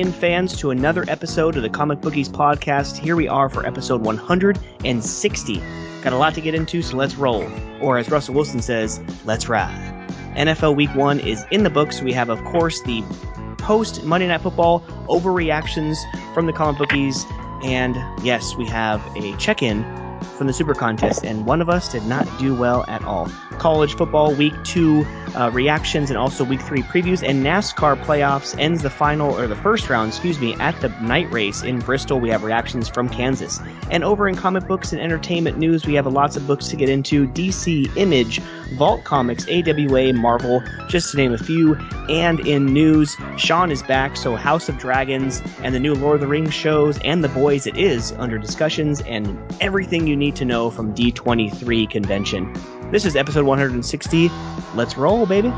in fans to another episode of the Comic Bookies podcast. Here we are for episode 160. Got a lot to get into, so let's roll. Or as Russell Wilson says, let's ride. NFL Week 1 is in the books. We have, of course, the post Monday Night Football overreactions from the comic bookies. And yes, we have a check in from the Super Contest, and one of us did not do well at all. College football week two uh, reactions and also week three previews, and NASCAR playoffs ends the final or the first round, excuse me, at the night race in Bristol. We have reactions from Kansas, and over in comic books and entertainment news, we have lots of books to get into: DC, Image, Vault Comics, AWA, Marvel, just to name a few. And in news, Sean is back, so House of Dragons and the new Lord of the Rings shows and The Boys It Is under discussions and everything you need to know from D23 convention. This is episode 160. Let's roll, baby.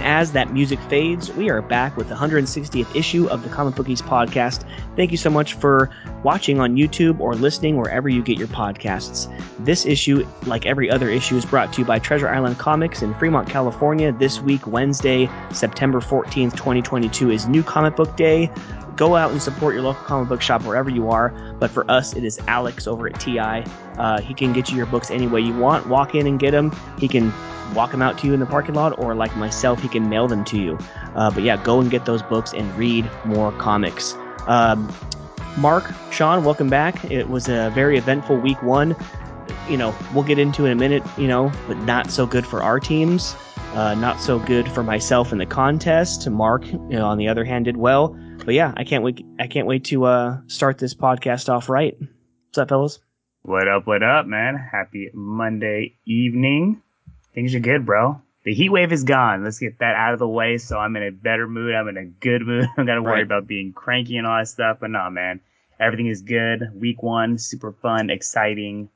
And as that music fades, we are back with the 160th issue of the Comic Bookies podcast. Thank you so much for watching on YouTube or listening wherever you get your podcasts. This issue, like every other issue, is brought to you by Treasure Island Comics in Fremont, California. This week, Wednesday, September 14th, 2022, is New Comic Book Day. Go out and support your local comic book shop wherever you are. But for us, it is Alex over at TI. Uh, he can get you your books any way you want. Walk in and get them. He can walk them out to you in the parking lot, or like myself, he can mail them to you. Uh, but yeah, go and get those books and read more comics. Um, Mark, Sean, welcome back. It was a very eventful week one. You know, we'll get into in a minute, you know, but not so good for our teams. Uh, not so good for myself in the contest. Mark, you know, on the other hand, did well. But yeah, I can't wait. I can't wait to uh, start this podcast off right. What's up, fellas? What up? What up, man? Happy Monday evening. Things are good, bro. The heat wave is gone. Let's get that out of the way. So I'm in a better mood. I'm in a good mood. I'm got to worry Right. about being cranky and all that stuff. But nah, man, everything is good. Week one, super fun, exciting.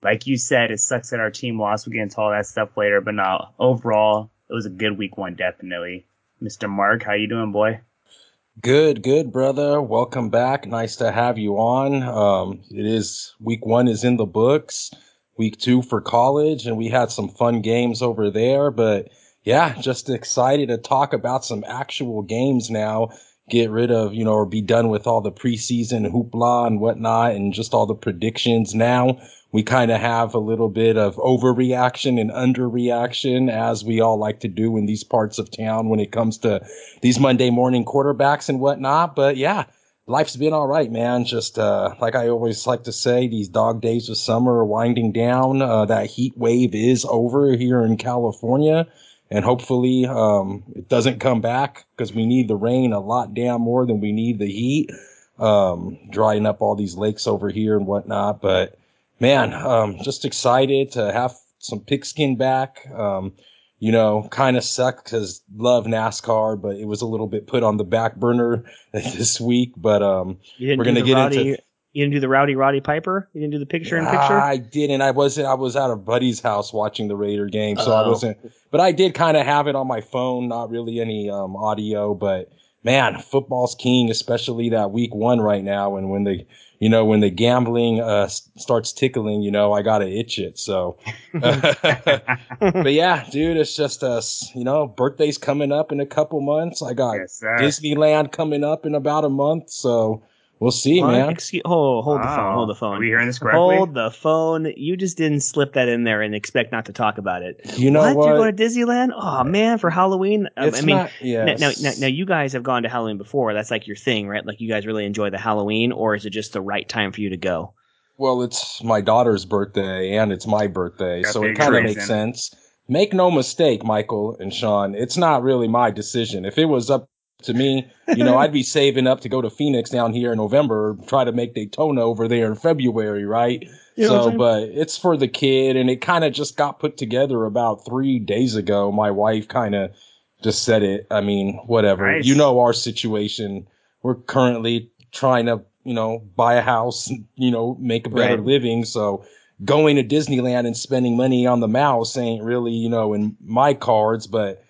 Like you said, it sucks that our team lost. We'll get into all that stuff later. But no, overall, it was a good week one, definitely. Mr. Mark, how you doing, boy? Good, good, brother. Welcome back. Nice to have you on. Um, it is week one is in the books, week two for college, and we had some fun games over there. But yeah, just excited to talk about some actual games now. Get rid of, you know, or be done with all the preseason hoopla and whatnot, and just all the predictions now. We kind of have a little bit of overreaction and underreaction, as we all like to do in these parts of town when it comes to these Monday morning quarterbacks and whatnot. But yeah, life's been all right, man. Just uh, like I always like to say, these dog days of summer are winding down. Uh, that heat wave is over here in California. And hopefully, um, it doesn't come back because we need the rain a lot damn more than we need the heat. Um, drying up all these lakes over here and whatnot. But man, um, just excited to have some pigskin back. Um, you know, kind of sucked because love NASCAR, but it was a little bit put on the back burner this week. But um, We're gonna get rowdy, into- You didn't do the rowdy Roddy Piper. You didn't do the picture in picture. I didn't. I wasn't. I was at a buddy's house watching the Raider game, so I Oh. wasn't. But I did kind of have it on my phone. Not really any um, audio, but man, football's king, especially that week one right now. And when the, you know, when the gambling uh, starts tickling, you know, I gotta itch it. So, but yeah, dude, it's just us. You know, birthday's coming up in a couple months. I got yes. Disneyland coming up in about a month, so we'll see, What? man. Excuse, hold, hold the phone. Hold the phone. Are phone. we hearing this correctly? Hold the phone. You just didn't slip that in there and expect not to talk about it. You know what? what? You're going to Disneyland? Oh man, for Halloween. Um, It's I mean, not, yes. now, now, now, now you guys have gone to Halloween before. That's like your thing, right? Like you guys really enjoy the Halloween, or is it just the right time for you to go? Well, it's my daughter's birthday and it's my birthday, Got so it kind of makes sense. Make no mistake, Michael and Sean, it's not really my decision. If it was up to me, you know, I'd be saving up to go to Phoenix down here in November, try to make Daytona over there in February, right? You know so, but it's for the kid, and it kind of just got put together about three days ago. My wife kind of just said it. I mean, whatever. Nice. You know our situation. We're currently trying to, you know, buy a house, and, you know, make a better Right. living. So going to Disneyland and spending money on the mouse ain't really, you know, in my cards, but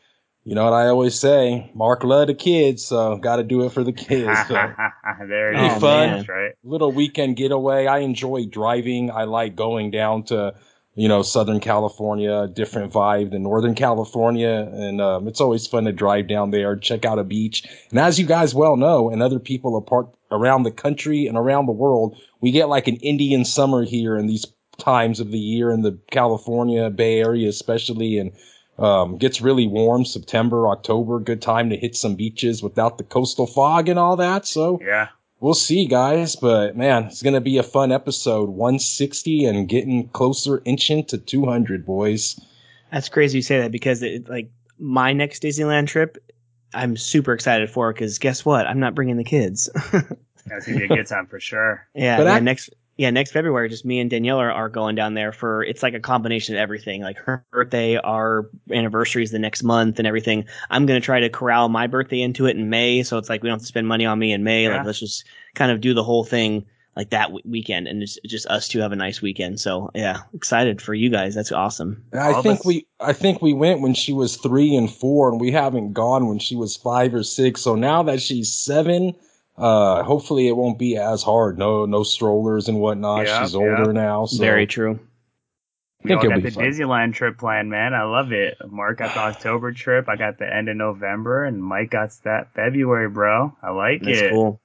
You know what I always say? Mark love the kids, so got to do it for the kids. So. there. Oh, fun. man. Right. Little weekend getaway. I enjoy driving. I like going down to, you know, Southern California, different vibe than Northern California. And um, it's always fun to drive down there, check out a beach. And as you guys well know, and other people apart around the country and around the world, we get like an Indian summer here in these times of the year in the California Bay Area, especially. And um, gets really warm September, October, good time to hit some beaches without the coastal fog and all that. So Yeah. we'll see, guys. But man, it's gonna be a fun episode. 160 and getting closer, inching to 200, boys. That's crazy you say that because it, like my next Disneyland trip, I'm super excited for because guess what? I'm not bringing the kids. That's gonna be a good time for sure. yeah, But yeah, I- next yeah next February, just me and Danielle are, are going down there for it's like a combination of everything. Like her birthday, our anniversary is the next month, and everything. I'm gonna try to corral my birthday into it in May, so it's like we don't have to spend money on me in May. Yeah. Like let's just kind of do the whole thing like that w- weekend, and it's just us two have a nice weekend. So yeah, excited for you guys. That's awesome. I All think us- we, I think we went when she was three and four, and we haven't gone when she was five or six. So now that she's seven, uh, hopefully it won't be as hard. No, no strollers and whatnot. Yeah, she's older yeah. now. So Very true. We Think all got the fun. Disneyland trip planned, man. I love it. Mark got the October trip. I got the end of November, and Mike got that February, bro. I like That's it. cool.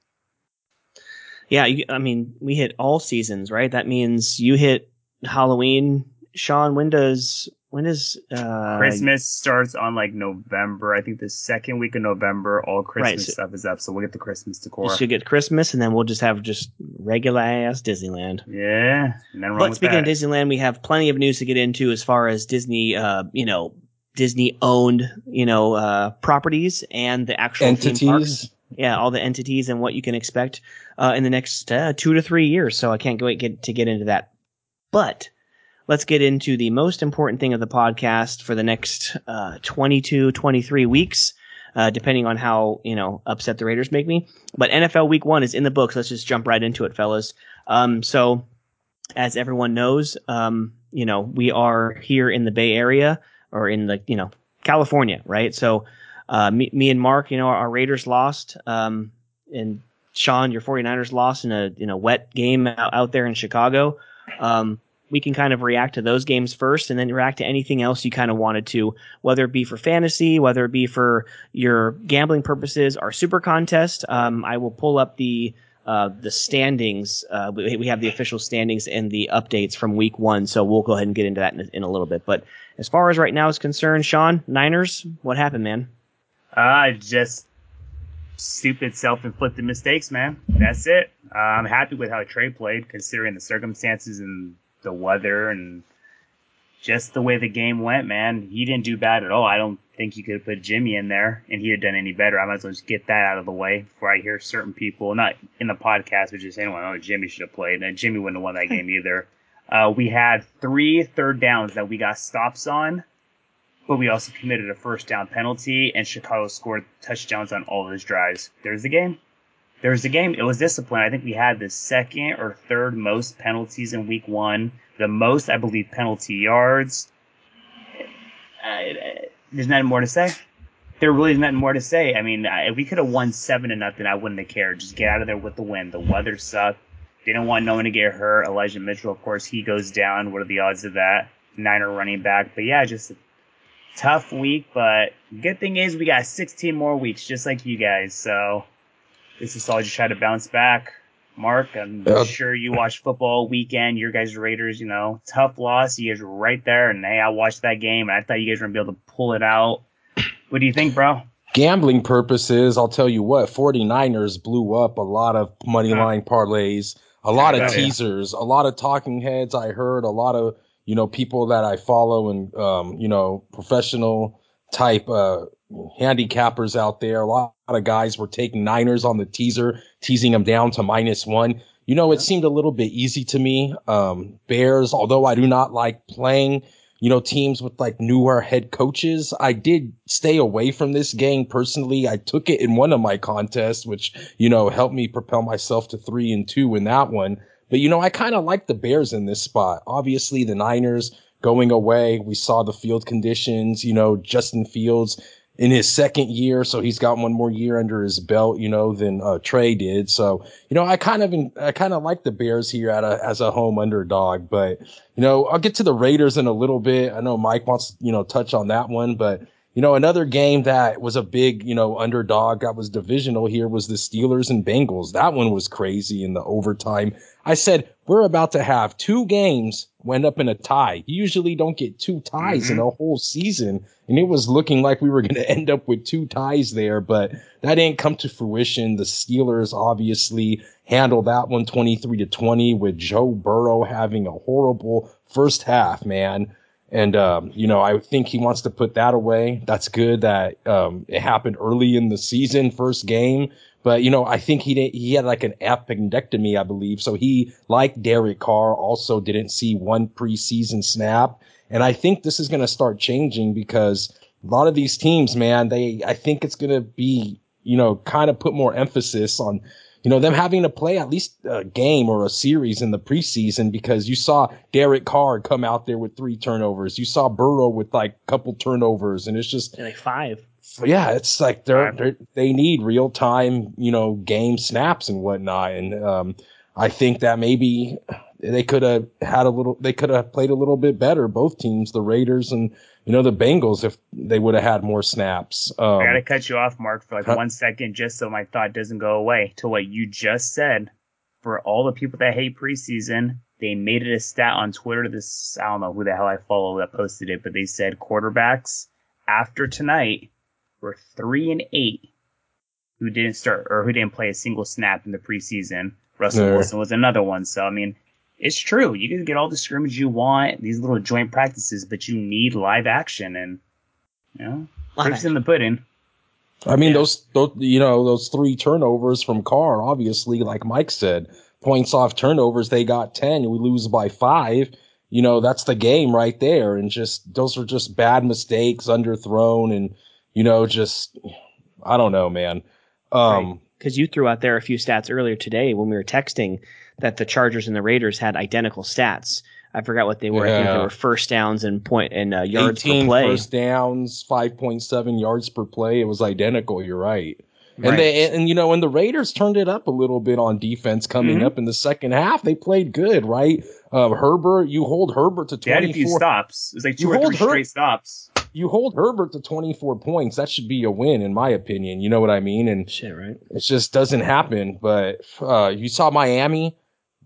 Yeah, you, I mean, we hit all seasons, right? That means you hit Halloween. Sean, when does when does uh, Christmas starts on like November. I think the second week of November, all Christmas so- stuff is up. So we'll get the Christmas You decor. should get Christmas, and then we'll just have just regular ass Disneyland. Yeah, and then wrong But speaking that. of Disneyland, we have plenty of news to get into as far as Disney, uh, you know, Disney owned, you know, uh, properties and the actual theme parks. entities. yeah, all the entities and what you can expect uh, in the next uh, two to three years. So I can't wait get, to get into that. But let's get into the most important thing of the podcast for the next uh, 22, 23 weeks, uh, depending on how you know upset the Raiders make me. But NFL Week One is in the books. Let's just jump right into it, fellas. Um, so as everyone knows, um, you know we are here in the Bay Area or in the you know California, right? So uh, me, me and Mark, you know, our, Raiders lost, um, and Sean, your 49ers lost in a in a wet game out, out there in Chicago. Um, we can kind of react to those games first, and then react to anything else you kind of wanted to, whether it be for fantasy, whether it be for your gambling purposes, our super contest. Um, I will pull up the uh, the standings. Uh, we, we have the official standings and the updates from week one, so we'll go ahead and get into that in, a- in a little bit. But as far as right now is concerned, Sean, Niners, what happened, man? Uh, just stupid self-inflicted mistakes, man. That's it. Uh, I'm happy with how Trey played, considering the circumstances and the weather and just the way the game went, man. He didn't do bad at all. I don't think you could have put Jimmy in there and he'd have done any better. I might as well just get that out of the way before I hear certain people, not in the podcast, but just anyone, oh, Jimmy should have played. And Jimmy wouldn't have won that game either. Uh, we had three third downs that we got stops on but we also committed a first down penalty, and Chicago scored touchdowns on all those drives. There's the game. There's a game. It was discipline. I think we had the second or third most penalties in week one, the most, I believe, penalty yards. Uh, there's nothing more to say. There really is nothing more to say. I mean, I- if we could have won seven to nothing, I wouldn't have cared. Just get out of there with the win. The weather sucked. Didn't want no one to get hurt. Elijah Mitchell, of course, he goes down. What are the odds of that? Niner running back. But yeah, just a tough week. But good thing is we got 16 more weeks, just like you guys. So this is all just try to bounce back. Mark, I'm Yeah. sure you watched football weekend. Your guys' Raiders, you know, tough loss. You guys were right there, and hey, I watched that game, and I thought you guys were gonna be able to pull it out. What do you think, bro? Gambling purposes, I'll tell you what, 49ers blew up a lot of money Huh. line parlays, a lot of Yeah. teasers, a lot of talking heads. I heard a lot of, you know, people that I follow and, um, you know, professional type, uh, handicappers out there. A lot of guys were taking Niners on the teaser, teasing them down to minus one. You know, it seemed a little bit easy to me. Um, Bears, although I do not like playing, you know, teams with like newer head coaches, I did stay away from this game personally. I took it in one of my contests, which, you know, helped me propel myself to three and two in that one. But, you know, I kind of like the Bears in this spot. Obviously, the Niners going away. We saw the field conditions, you know, Justin Fields in his second year, so he's got one more year under his belt, you know, than uh, Trey did. So, you know, I kind of I kind of like the Bears here at a, as a home underdog, but you know, I'll get to the Raiders in a little bit. I know Mike wants you know touch on that one, but you know, another game that was a big, you know, underdog that was divisional here was the Steelers and Bengals. That one was crazy in the overtime. I said, we're about to have two games went up in a tie. You usually don't get two ties mm-hmm. in a whole season. And it was looking like we were going to end up with two ties there, but that didn't come to fruition. The Steelers obviously handled that one 23 to 20 with Joe Burrow having a horrible first half, man. And, um, you know, I think he wants to put that away. That's good that, um, it happened early in the season, first game. But, you know, I think he did, he had like an appendectomy, I believe. So he, like Derek Carr, also didn't see one preseason snap. And I think this is going to start changing because a lot of these teams, man, they, I think it's going to be, you know, kind of put more emphasis on you know, them having to play at least a game or a series in the preseason because you saw Derek Carr come out there with three turnovers. You saw Burrow with like a couple turnovers and it's just like five. Yeah, it's like they're, they're they need real time, you know, game snaps and whatnot. And um, I think that maybe they could have had a little, they could have played a little bit better, both teams, the Raiders and you know, the Bengals if they would have had more snaps. Um, I gotta cut you off, Mark, for like huh? one second, just so my thought doesn't go away to what you just said. For all the people that hate preseason, they made it a stat on Twitter. This I don't know who the hell I follow that posted it, but they said quarterbacks after tonight were three and eight who didn't start or who didn't play a single snap in the preseason. Russell Wilson was another one. So I mean, it's true. You can get all the scrimmage you want, these little joint practices, but you need live action, and you know, proof's in the pudding. I mean, yeah. those, those, you know, those three turnovers from Carr, obviously, like Mike said, points off turnovers, they got 10. We lose by five. You know, that's the game right there. And just, those are just bad mistakes, underthrown, and, you know, just, I don't know, man. Um, because right. you threw out there a few stats earlier today when we were texting that the Chargers and the Raiders had identical stats. I forgot what they were. Yeah. I think they were first downs and point and uh, yards per play. First downs, five point seven yards per play. It was identical. You're right. Right. And they and you know and the Raiders turned it up a little bit on defense coming mm-hmm. up in the second half. They played good, right? Uh, Herbert, you hold Herbert to twenty four. They had a few stops. It was like two you or three Her- straight stops. You hold Herbert to twenty four points. That should be a win, in my opinion. You know what I mean? And shit, right? It just doesn't happen. But uh, you saw Miami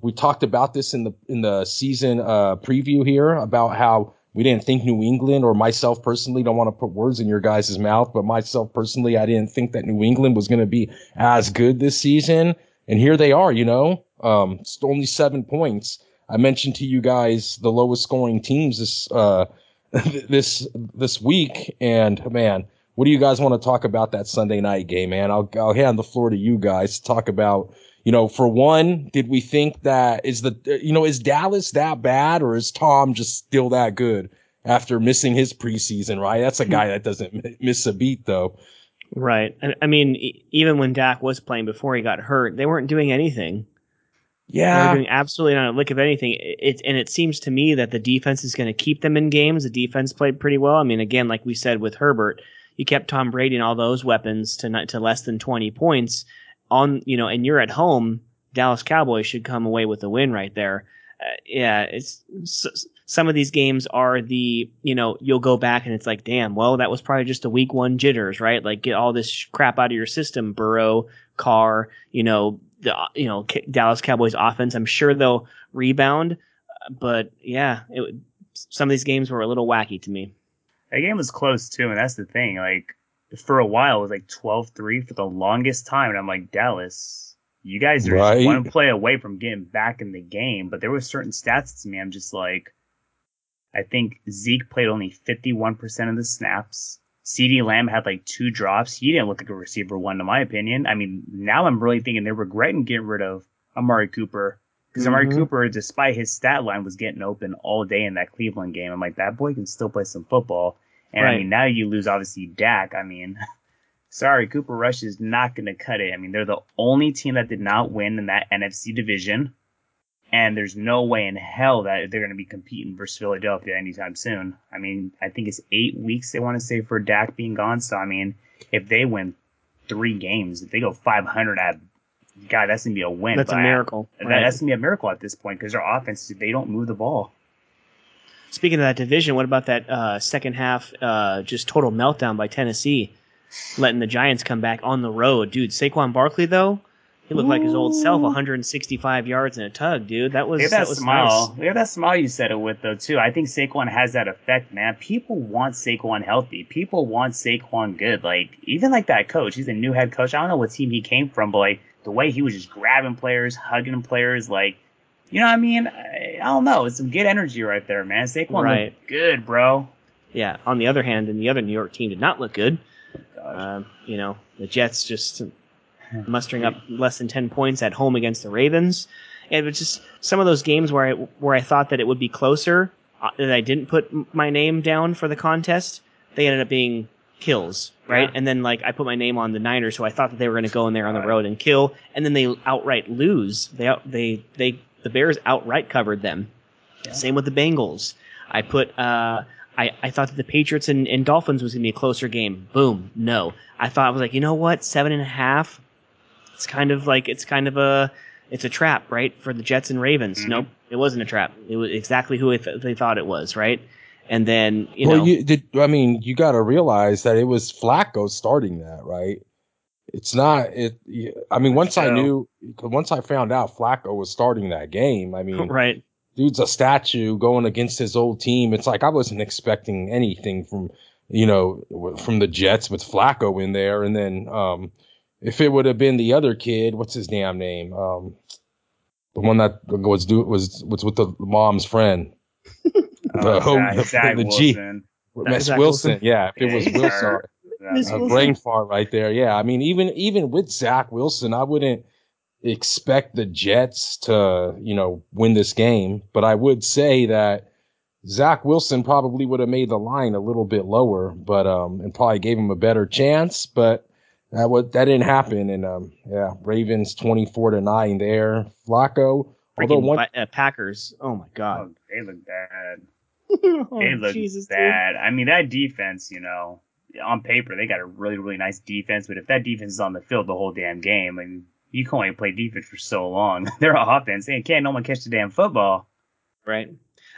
we talked about this in the in the season uh, preview here about how we didn't think New England or myself personally don't want to put words in your guys' mouth, but myself personally, I didn't think that New England was going to be as good this season. And here they are, you know, um, it's only seven points. I mentioned to you guys the lowest scoring teams this, uh, this, this week. And man, what do you guys want to talk about that Sunday night game, man? I'll, I'll hand the floor to you guys to talk about you know, for one, did we think that is the, you know, is Dallas that bad or is Tom just still that good after missing his preseason, right? That's a guy that doesn't miss a beat though. Right. And I mean, even when Dak was playing before he got hurt, they weren't doing anything. Yeah. Doing absolutely not a lick of anything. It, and it seems to me that the defense is going to keep them in games. The defense played pretty well. I mean, again, like we said with Herbert, you kept Tom Brady and all those weapons to not, to less than 20 points on you know, and you're at home, Dallas Cowboys should come away with a win right there. Uh, yeah, it's some of these games are the you know you'll go back and it's like damn well that was probably just a week one jitters right like get all this crap out of your system Burrow Carr you know the you know Dallas Cowboys offense I'm sure they'll rebound but yeah it, some of these games were a little wacky to me that game was close too and that's the thing like for a while it was like 12-3 for the longest time and i'm like dallas you guys are right. one play away from getting back in the game but there were certain stats to me i'm just like i think zeke played only 51% of the snaps CeeDee Lamb had like two drops. He didn't look like a receiver one, in my opinion. I mean, now I'm really thinking they're regretting getting rid of Amari Cooper because mm-hmm. Amari Cooper, despite his stat line, was getting open all day in that Cleveland game. I'm like, that boy can still play some football. And right. I mean, now you lose obviously Dak. I mean, sorry, Cooper Rush is not going to cut it. I mean, they're the only team that did not win in that NFC division. And there's no way in hell that they're going to be competing versus Philadelphia anytime soon. I mean, I think it's eight weeks they want to say for Dak being gone. So I mean, if they win three games, if they go 500 at God, that's gonna be a win. That's a but I- miracle. right? That's gonna be a miracle at this point because their offense they don't move the ball. Speaking of that division, what about that uh, second half uh, just total meltdown by Tennessee, letting the Giants come back on the road, dude? Saquon Barkley though, he looked like his old self, 165 yards in a tug, dude. That was that that was smile. nice. Look at that smile you said it with though too. I think Saquon has that effect, man. People want Saquon healthy. People want Saquon good. Like even like that coach, he's a new head coach. I don't know what team he came from, but like the way he was just grabbing players, hugging players, like you know what I mean? I, I don't know. It's some good energy right there, man. Saquon Right. looked good, bro. Yeah. On the other hand, and the other New York team did not look good. Um, you know, the Jets just mustering up less than 10 points at home against the Ravens. And it was just some of those games where I, where I thought that it would be closer, uh, that I didn't put my name down for the contest, they ended up being kills, right? Yeah. And then, like, I put my name on the Niners, so I thought that they were going to go in there on the road and kill, and then they outright lose. They, out, they, they, the Bears outright covered them. Yeah. Same with the Bengals. I put, uh, I, I thought that the Patriots and, and Dolphins was going to be a closer game. Boom. No. I thought, I was like, you know what? Seven and a half. It's kind of like, it's kind of a, it's a trap, right? For the Jets and Ravens. Mhm. Nope. It wasn't a trap. It was exactly who they, th- they thought it was, right? And then, you well, know, you did. I mean, you got to realize that it was Flacco starting that, right? It's not. It. I mean, once I knew, once I found out Flacco was starting that game, I mean, right. dude's a statue going against his old team. It's like I wasn't expecting anything from, you know, from the Jets with Flacco in there. And then um, if it would have been the other kid, what's his damn name? Um, the one that was do was was with the mom's friend, Oh, home- Zach, the- Zach the G. Wilson. Miss Wilson. Wilson? Yeah, if it was Wilson. Miss a Wilson. brain fart right there. Yeah, I mean, even even with Zach Wilson, I wouldn't expect the Jets to you know win this game, but I would say that Zach Wilson probably would have made the line a little bit lower, but um, and probably gave him a better chance, but. That what that didn't happen, and um, yeah, Ravens twenty four to nine there. Flacco, although one, uh, Packers. Oh my God. Oh, they look bad. Oh, They look Jesus, dude. bad. I mean, that defense, you know, on paper they got a really, really nice defense, but if that defense is on the field the whole damn game, I mean, you can only play defense for so long. Their offense, they can't no one catch the damn football. Right.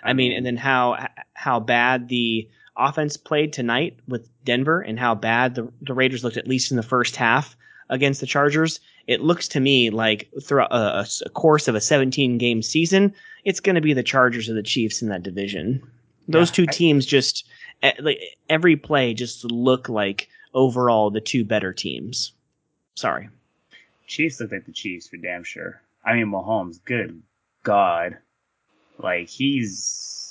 I mean, and then how how bad the offense played tonight with Denver, and how bad the the Raiders looked at least in the first half against the Chargers. It looks to me like throughout a course of a 17 game season, it's going to be the Chargers or the Chiefs in that division. Those Yeah, two I- teams just eh, like every play just look like overall the two better teams. Sorry. Chiefs look like the Chiefs for damn sure. I mean, Mahomes, good God, like he's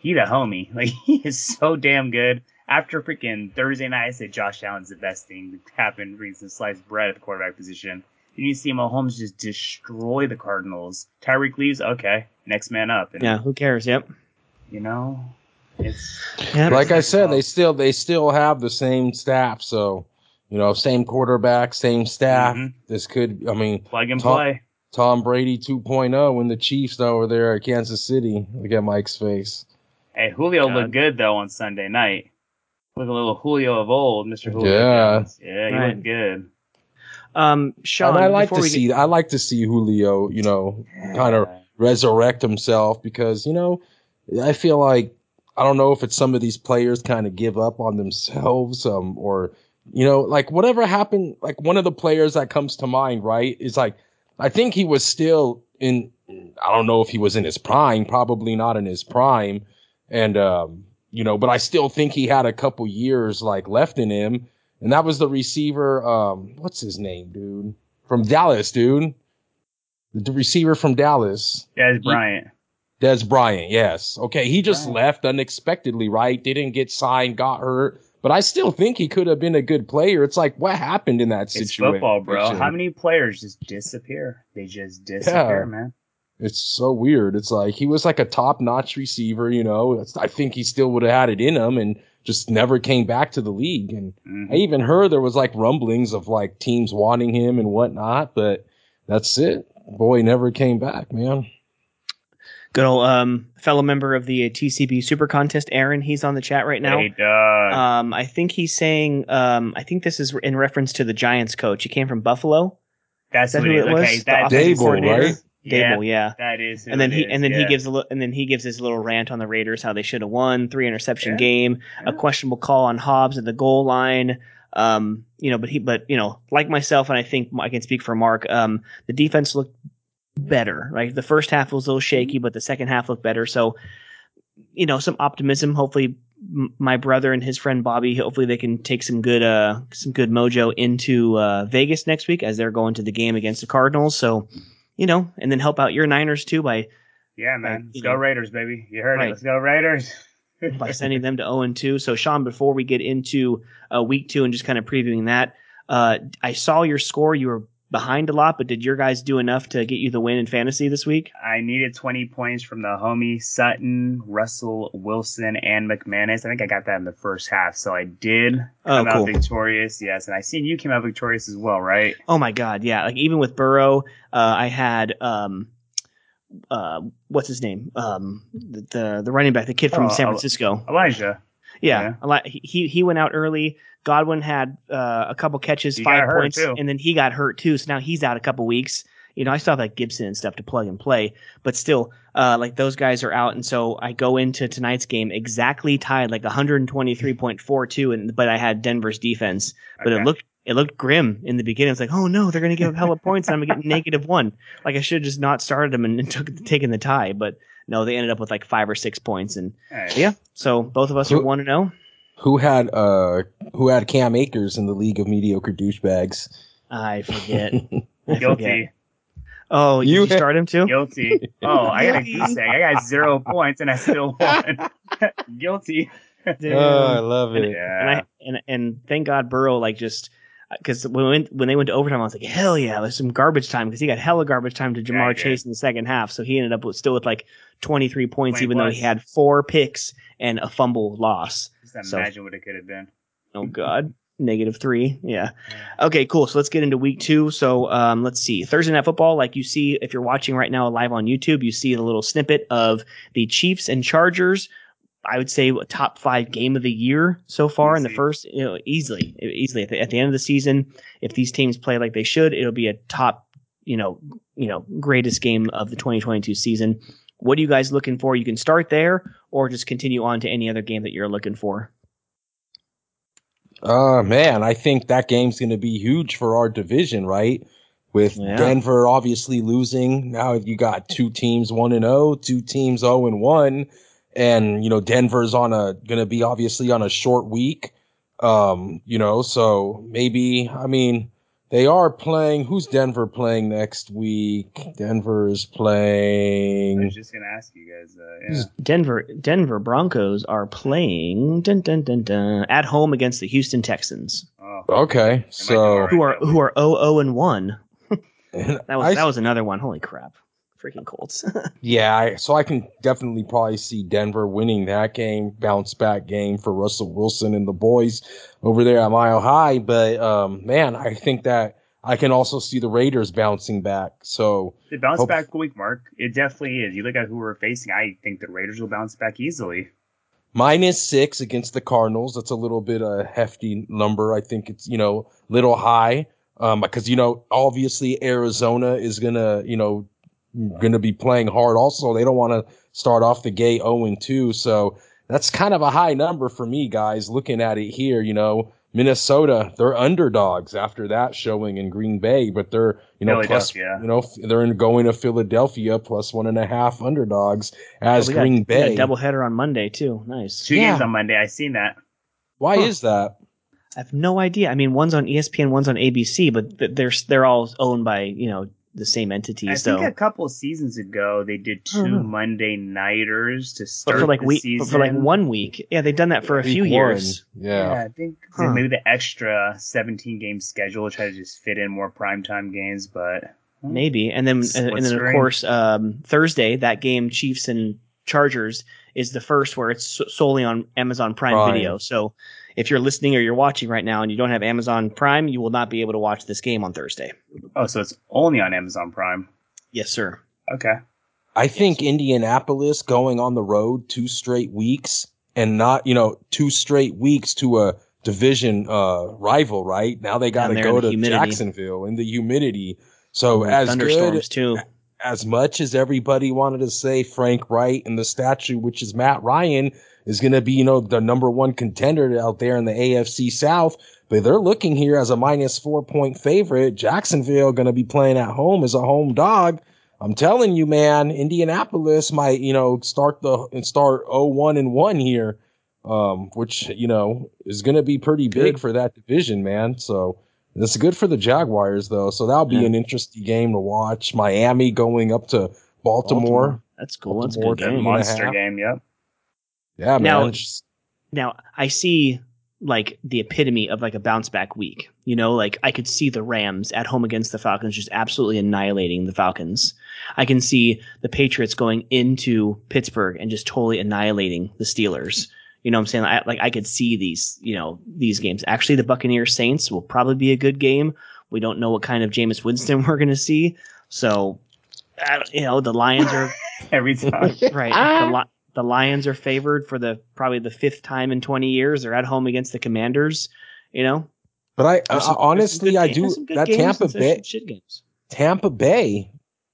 he the homie. Like he is so damn good. After freaking Thursday night, I said Josh Allen's the best thing to happen, bring some sliced bread at the quarterback position. And you see Mahomes just destroy the Cardinals. Tyreek leaves, okay, next man up. And, Yeah. Who cares? Yep. You know, it's Yep. like I said, they still they still have the same staff, so you know, same quarterback, same staff. Mhm. This could, I mean, plug and Tom- play. Tom Brady 2.0 and the Chiefs over there at Kansas City. Look at Mike's face. Hey, Julio God. looked good though on Sunday night. Look a little Julio of old, Mr. Julio Yeah. Jones. Yeah, he Right. looked good. Um, Sean, and I like to we see I like to see Julio, you know, kind of resurrect himself because, you know, I feel like I don't know if it's some of these players kind of give up on themselves um or you know, like whatever happened, like one of the players that comes to mind, right, is like I think he was still in I don't know if he was in his prime, probably not in his prime. And um, you know, but I still think he had a couple years like left in him. And that was the receiver, um, what's his name, dude? From Dallas, dude. The, the receiver from Dallas. Yeah, it's Bryant. Dez Bryant, yes. Okay, he just Right. left unexpectedly, right? Didn't get signed, got hurt. But I still think he could have been a good player. It's like, what happened in that situation? It's football, bro. How many players just disappear? They just disappear, man. It's so weird. It's like he was like a top notch receiver, you know. I think he still would have had it in him and just never came back to the league. And Mhm. I even heard there was like rumblings of like teams wanting him and whatnot, but that's it. Boy never came back, man. Good old um, fellow member of the TCB Super Contest, Aaron. He's on the chat right now. Hey, dog. Um, I think he's saying. Um, I think this is in reference to the Giants coach. He came from Buffalo. That's that what who it it was? Okay, The that offensive Daboll, coordinator? right? Yeah, Daboll, yeah. that is. And then he is, and then he gives a li- and then he gives his little rant on the Raiders how they should have won three interception Yeah. game, a questionable call on Hobbs at the goal line. Um, you know, but he but you know, like myself, and I think I can speak for Mark. Um, the defense looked better. Right, the first half was a little shaky, but the second half looked better. So, you know, some optimism. Hopefully, m- my brother and his friend Bobby. Hopefully, they can take some good uh some good mojo into uh, Vegas next week as they're going to the game against the Cardinals. So, you know, and then help out your Niners too by Yeah, man. Like, Let's go know. Raiders, baby. You heard Right. it. Let's go Raiders. by sending them to 0 and 2. So, Sean, before we get into uh, week two and just kind of previewing that, uh, I saw your score. You were behind a lot, but did your guys do enough to get you the win in fantasy this week? I needed 20 points from the homie Sutton, Russell Wilson, and McManus. I think I got that in the first half, so I did Oh, come out victorious. Yes, and I seen you came out victorious as well, right? Oh my God, yeah! Like even with Burrow, uh, I had um, uh, what's his name? Um, the the, the running back, the kid from Oh, San oh, Francisco. Elijah. Yeah, yeah. a lot. He he- he went out early. Godwin had uh, a couple catches, He five points, too. and then he got hurt too. So now he's out a couple weeks. You know, I still have like Gibson and stuff to plug and play, but still, uh, like those guys are out, and so I go into tonight's game exactly tied, like 123.42, and but I had Denver's defense, but Okay. it looked it looked grim in the beginning. It's like, oh no, they're gonna give up hella points, and I'm gonna get negative one. Like I should have just not started them and, and took taken the tie, but no, they ended up with like five or six points, and Hey, yeah, so both of us are Who- one and oh. zero. Who had uh who had Cam Akers in the league of mediocre douchebags? I forget. I forget. Guilty. Oh, You you, you start him too? Guilty. Oh, I got a goose egg. I got zero points and I still won. Guilty. Dude. Oh, I love and, it. Yeah. and I and and thank God Burrow like just because when we went, when they went to overtime, I was like, hell yeah, there's some garbage time because he got hella garbage time to Ja'Marr did. Chase in the second half, so he ended up with, still with like 23 points, 20 even though he had four picks and a fumble loss. Just So- imagine what it could have been. Oh God, negative three. Yeah. Okay, cool. So let's get into week two. So um, let's see. Thursday night football, like you see, if you're watching right now live on YouTube, you see the little snippet of the Chiefs and Chargers. I would say a top five game of the year so far in the first, you know, easily, easily at the, at the end of the season. If these teams play like they should, it'll be a top, you know, you know, greatest game of the 2022 season. What are you guys looking for? You can start there or just continue on to any other game that you're looking for. Uh man, I think that game's going to be huge for our division, right? With Yeah. Denver obviously losing, now you got two teams 1 and 0, two teams 0 and 1, and you know Denver's on a going to be obviously on a short week. Um, you know, so maybe I mean they are playing who's Denver playing next week? Denver is playing. I was just gonna ask you guys. Uh, yeah. Denver Denver Broncos are playing dun, dun, dun, dun, at home against the Houston Texans, Oh, Okay, so who are who are 0 and 1. That was I- that was another one. Holy crap. Freaking Colts. Yeah, I, so I can definitely probably see Denver winning that game, bounce back game for Russell Wilson and the boys over there at Mile High. But um, man, I think that I can also see the Raiders bouncing back. So They bounce Hope- back week, Mark. It definitely is. You look at who we're facing. I think the Raiders will bounce back easily. minus six against the Cardinals. That's a little bit a hefty number. I think it's you know little high um, because you know obviously Arizona is gonna you know gonna be playing hard. Also, they don't want to start off the gate zero and two. So that's kind of a high number for me, guys. Looking at it here, you know. Minnesota, they're underdogs after that showing in Green Bay, but they're you know plus you know they're in going to Philadelphia plus one and a half underdogs oh, as we Green got Bay. a doubleheader on Monday too. Nice. Two Yeah. games on Monday. I seen that. Why Huh. is that? I have no idea. I mean, one's on ESPN, one's on ABC, but they're they're all owned by you know the same entity. I so, think a couple seasons ago they did I don't two know. Monday nighters to start but for like the week, season. but for like one week, yeah, they've done that for a Week few one. years. Yeah, Yeah. I think Huh. maybe the extra 17 game schedule try to just fit in more primetime games, but Maybe, and then Split and then of course um, Thursday that game Chiefs and Chargers is the first where it's solely on Amazon Prime, Prime. Video. So if you're listening or you're watching right now and you don't have Amazon Prime, you will not be able to watch this game on Thursday. oh, so it's only on Amazon Prime. Yes, sir. Okay. I think Indianapolis going on the road two straight weeks and not, you know, two straight weeks to a division uh, rival, right? Now they got to go to. Jacksonville in the humidity. So as thunderstorms good, too. As much as everybody wanted to say Frank Reich and the statue, which is Matt Ryan, is going to be, you know, the number one contender out there in the AFC South. But they're looking here as a minus four point favorite. Jacksonville going to be playing at home as a home dog. I'm telling you, man, Indianapolis might, you know, start the and start 0-1 and 1 here. Um, which, you know, is gonna be pretty big for that division, man. So it's good for the Jaguars though. So that'll be yeah. an interesting game to watch. Miami going up to Baltimore. Baltimore. That's cool. Baltimore, That's a good game. Monster game, yep. Yeah, now, man. Now I see like the epitome of like a bounce back week. You know, like I could see the Rams at home against the Falcons just absolutely annihilating the Falcons. I can see the Patriots going into Pittsburgh and just totally annihilating the Steelers. You know what I'm saying? I, like I could see these, you know, these games. Actually, the Buccaneers Saints will probably be a good game. We don't know what kind of Jameis Winston we're going to see. So, uh, you know, the Lions are every time right. The, the Lions are favored for the probably the fifth time in 20 years. They're at home against the Commanders. You know, but I uh, some, honestly I do that Tampa Bay shit games. Tampa Bay.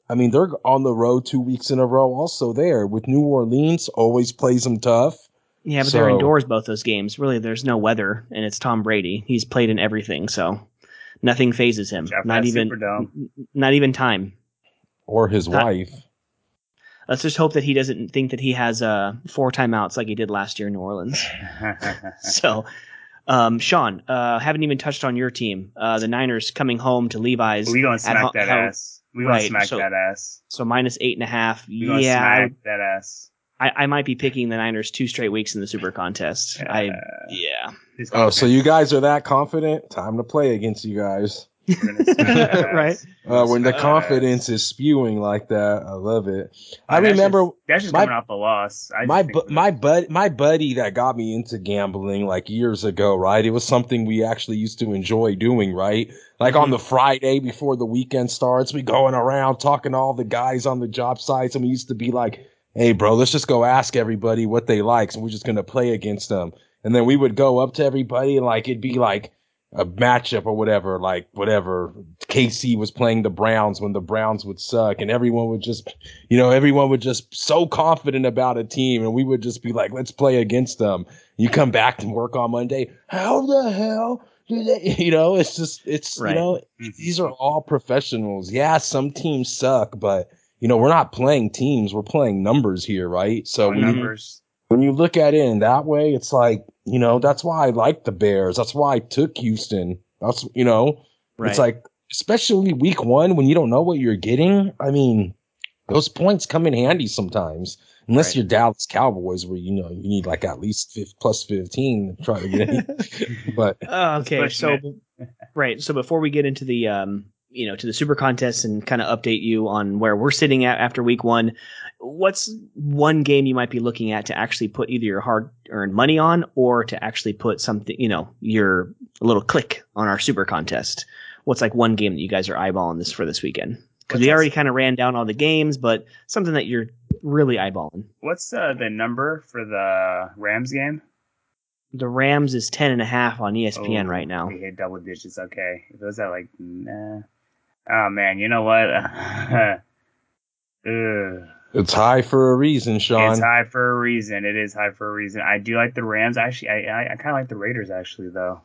I mean, they're on the road two weeks in a row. Also there with New Orleans, always plays them tough. Yeah, but so, they're indoors both those games. Really, there's no weather, and it's Tom Brady. He's played in everything, so nothing phases him. Jeff not even, not even time. Or his not, wife. Let's just hope that he doesn't think that he has uh, four timeouts like he did last year in New Orleans. so, um, Sean, uh, haven't even touched on your team. Uh, the Niners coming home to Levi's. We gonna smack ho- that ass. We gonna right, smack so, that ass. So minus eight and a half. We yeah, smack that ass. I, I might be picking the Niners two straight weeks in the Super Contest. I yeah. Oh, so you guys are that confident? Time to play against you guys. Right. Uh, when the confidence is spewing like that, I love it. I remember just, that's just my, coming off the loss. I my bu- my bud my buddy that got me into gambling like years ago, right? It was something we actually used to enjoy doing, right? Like mm-hmm. on the Friday before the weekend starts, we going around talking to all the guys on the job sites, and we used to be like, "Hey, bro, let's just go ask everybody what they like, and we're just gonna play against them." And then we would go up to everybody, and like it'd be like a matchup or whatever, like whatever. KC was playing the Browns when the Browns would suck, and everyone would just, you know, everyone would just so confident about a team, and we would just be like, let's play against them. You come back to work on Monday, how the hell do they? You know, it's just, it's right. you know, mm-hmm. these are all professionals. Yeah, some teams suck, but you know, we're not playing teams, we're playing numbers here, right? So numbers. when you look at it in that way, it's like you know, that's why I like the Bears. That's why I took Houston. That's, you know, right. it's like, especially week one when you don't know what you're getting. I mean, those points come in handy sometimes. Unless right. you're Dallas Cowboys, where you know you need like at least plus fifteen to try to get it. but uh, okay, so right, so before we get into the um, you know, to the super contest and kind of update you on where we're sitting at after week one, what's one game you might be looking at to actually put either your hard earned money on or to actually put something, you know, your little click on our super contest? What's like one game that you guys are eyeballing this for this weekend? Because we already kind of ran down all the games, but something that you're really eyeballing. What's uh, the number for the Rams game? The Rams is ten and a half on ESPN oh, right now. We hit double digits. Okay, if it was at like, nah. Oh man, you know what? It's high for a reason, Sean. It's high for a reason. It is high for a reason. I do like the Rams. Actually, I I, I kind of like the Raiders actually though.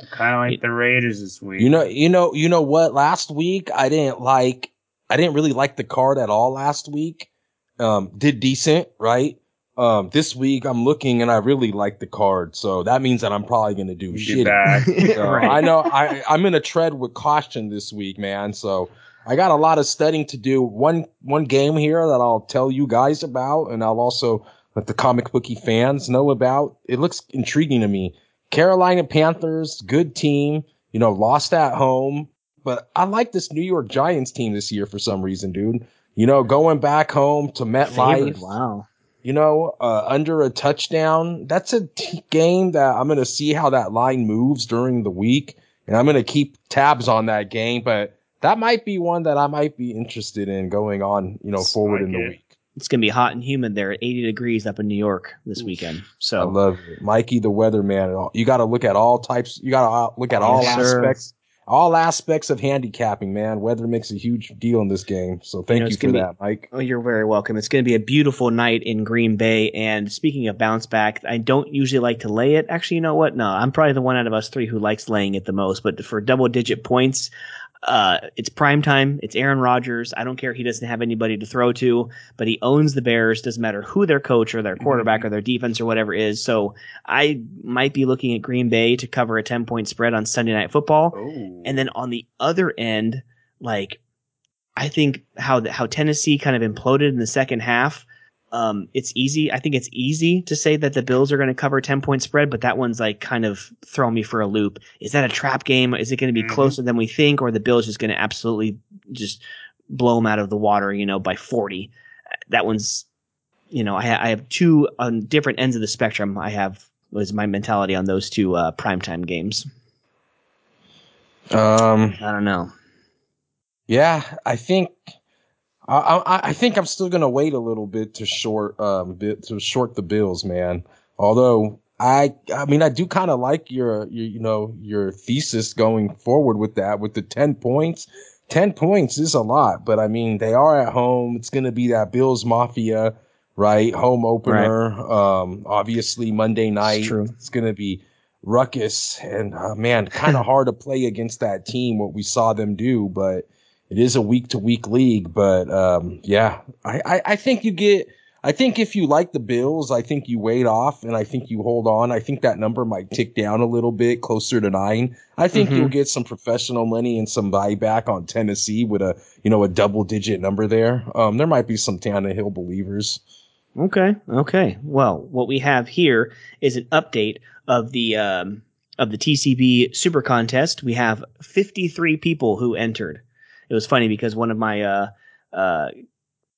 I kind of like the Raiders this week. You know, you know, you know what? Last week I didn't like. I didn't really like the card at all last week. Um, did decent, right? Um, this week I'm looking and I really like the card, so that means that I'm probably gonna do shit. so right. I know I I'm gonna tread with caution this week, man. So I got a lot of studying to do. One one game here that I'll tell you guys about, and I'll also let the comic bookie fans know about. It looks intriguing to me. Carolina Panthers, good team. You know, lost at home, but I like this New York Giants team this year for some reason, dude. You know, going back home to MetLife. Wow. You know, uh, under a touchdown. That's a t- game that I'm going to see how that line moves during the week, and I'm going to keep tabs on that game. But that might be one that I might be interested in going on, you know, forward in the week. It's gonna be hot and humid there at 80 degrees up in New York this weekend. So I love it. Mikey the weatherman. You got to look at all types. You got to uh, look at all aspects all aspects of handicapping, man. Weather makes a huge deal in this game. So thank you, know, you for be, that, Mike. Oh, you're very welcome. It's going to be a beautiful night in Green Bay. And speaking of bounce back, I don't usually like to lay it. Actually, you know what? No, I'm probably the one out of us three who likes laying it the most. But for double digit points, uh, it's prime time. It's Aaron Rodgers. I don't care. He doesn't have anybody to throw to, but he owns the Bears. Doesn't matter who their coach or their mm-hmm. quarterback mm-hmm. or their defense or whatever is. So I might be looking at Green Bay to cover a 10 point spread on Sunday night football. Oh. And then on the other end, like, I think how, the, how Tennessee kind of imploded in the second half um, it's easy. I think it's easy to say that the Bills are going to cover 10 point spread, but that one's like kind of throwing me for a loop. Is that a trap game? Is it going to be mm-hmm. closer than we think, or the Bills just going to absolutely just blow them out of the water, you know, by 40? That one's, you know, I, I have two on different ends of the spectrum. I have was my mentality on those two uh, primetime games. Um, I don't know. Yeah, I think I, I, I think I'm still gonna wait a little bit to short um bit to short the Bills, man. Although I I mean I do kind of like your, your you know your thesis going forward with that with the ten points. Ten points is a lot, but I mean they are at home. It's gonna be that Bills Mafia, right? Home opener. Right. Um, obviously Monday night. It's, it's gonna be ruckus and uh, man, kind of hard to play against that team. What we saw them do, but it is a week to week league, but um, yeah, I, I, I, think you get. I think if you like the Bills, I think you wait off and I think you hold on. I think that number might tick down a little bit closer to nine. I think mm-hmm. you'll get some professional money and some buyback on Tennessee with a you know a double digit number there. Um, there might be some Tannehill believers. Okay, okay. Well, what we have here is an update of the um, of the TCB Super Contest. We have 53 people who entered it was funny because one of my uh, uh,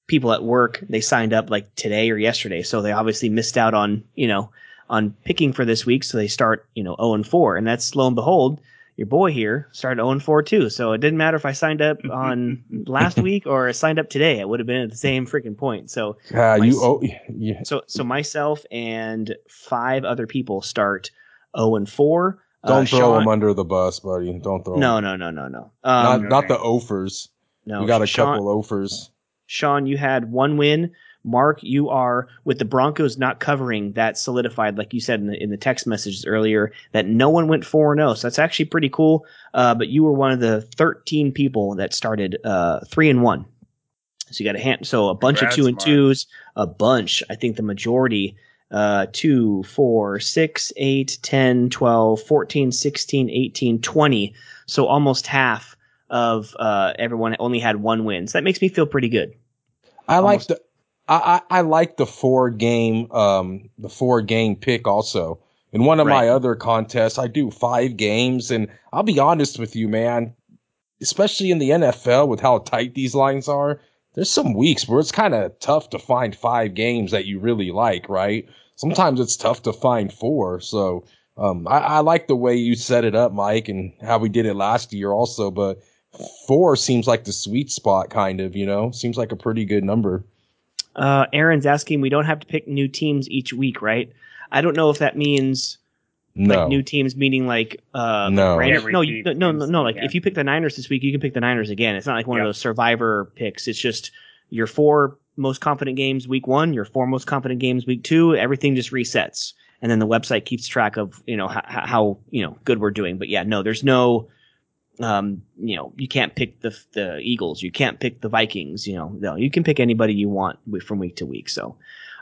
people at work they signed up like today or yesterday, so they obviously missed out on you know on picking for this week. So they start you know zero oh and four, and that's lo and behold, your boy here started zero oh and four too. So it didn't matter if I signed up on last week or I signed up today; it would have been at the same freaking point. So uh, you oh yeah. So so myself and five other people start zero oh and four. Don't uh, throw Sean, them under the bus, buddy. Don't throw. No, no, no, no, no. Um, not not the offers. No, we got a Sean, couple offers. Sean, you had one win. Mark, you are with the Broncos not covering that solidified, like you said in the, in the text messages earlier, that no one went four and zero. Oh. So that's actually pretty cool. Uh, but you were one of the thirteen people that started uh, three and one. So you got a hand. So a bunch Congrats, of two and Mark. twos, a bunch. I think the majority uh, 2, 4, 6, 8, 10, 12, 14, 16, 18, 20. So almost half of uh, everyone only had one win. So that makes me feel pretty good. I almost. like the I, I, I like the four game um the four game pick also. In one of right. my other contests, I do five games, and I'll be honest with you, man. Especially in the NFL, with how tight these lines are, there's some weeks where it's kind of tough to find five games that you really like, right? Sometimes it's tough to find four. So um, I, I like the way you set it up, Mike, and how we did it last year also. But four seems like the sweet spot, kind of. You know, seems like a pretty good number. Uh, Aaron's asking, we don't have to pick new teams each week, right? I don't know if that means no. like new teams, meaning like uh, no, like no, you, no, no, no. Like yeah. if you pick the Niners this week, you can pick the Niners again. It's not like one yep. of those Survivor picks. It's just your four most confident games week one, your four most confident games week two, everything just resets. And then the website keeps track of, you know, how, how you know, good we're doing. But yeah, no, there's no, um, you know, you can't pick the, the Eagles. You can't pick the Vikings. You know, no, you can pick anybody you want from week to week. So,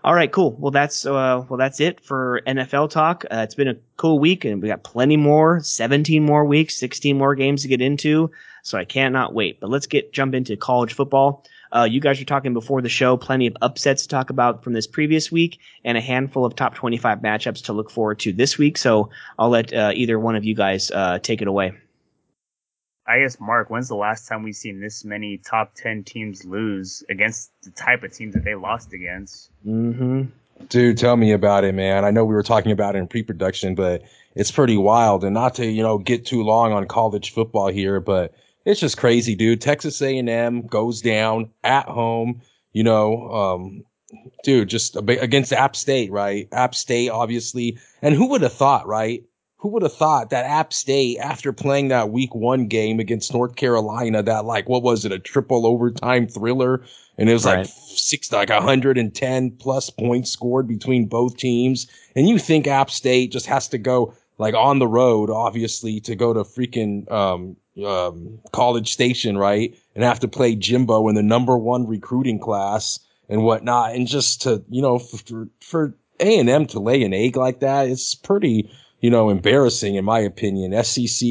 all right, cool. Well, that's, uh, well, that's it for NFL talk. Uh, it's been a cool week and we got plenty more, 17 more weeks, 16 more games to get into. So I cannot wait, but let's get, jump into college football. Uh, you guys were talking before the show, plenty of upsets to talk about from this previous week, and a handful of top 25 matchups to look forward to this week. So I'll let uh, either one of you guys uh, take it away. I guess, Mark, when's the last time we've seen this many top 10 teams lose against the type of teams that they lost against? Mm-hmm. Dude, tell me about it, man. I know we were talking about it in pre-production, but it's pretty wild. And not to, you know, get too long on college football here, but it's just crazy, dude. Texas A&M goes down at home, you know, um, dude, just against App State, right? App State, obviously. And who would have thought, right? Who would have thought that App State, after playing that week one game against North Carolina, that like, what was it, a triple overtime thriller? And it was right. like six, like 110 plus points scored between both teams. And you think App State just has to go like on the road, obviously, to go to freaking, um, um, College Station, right? And have to play Jimbo in the number one recruiting class and whatnot. And just to, you know, for, for A&M to lay an egg like that, it's pretty, you know, embarrassing in my opinion. SEC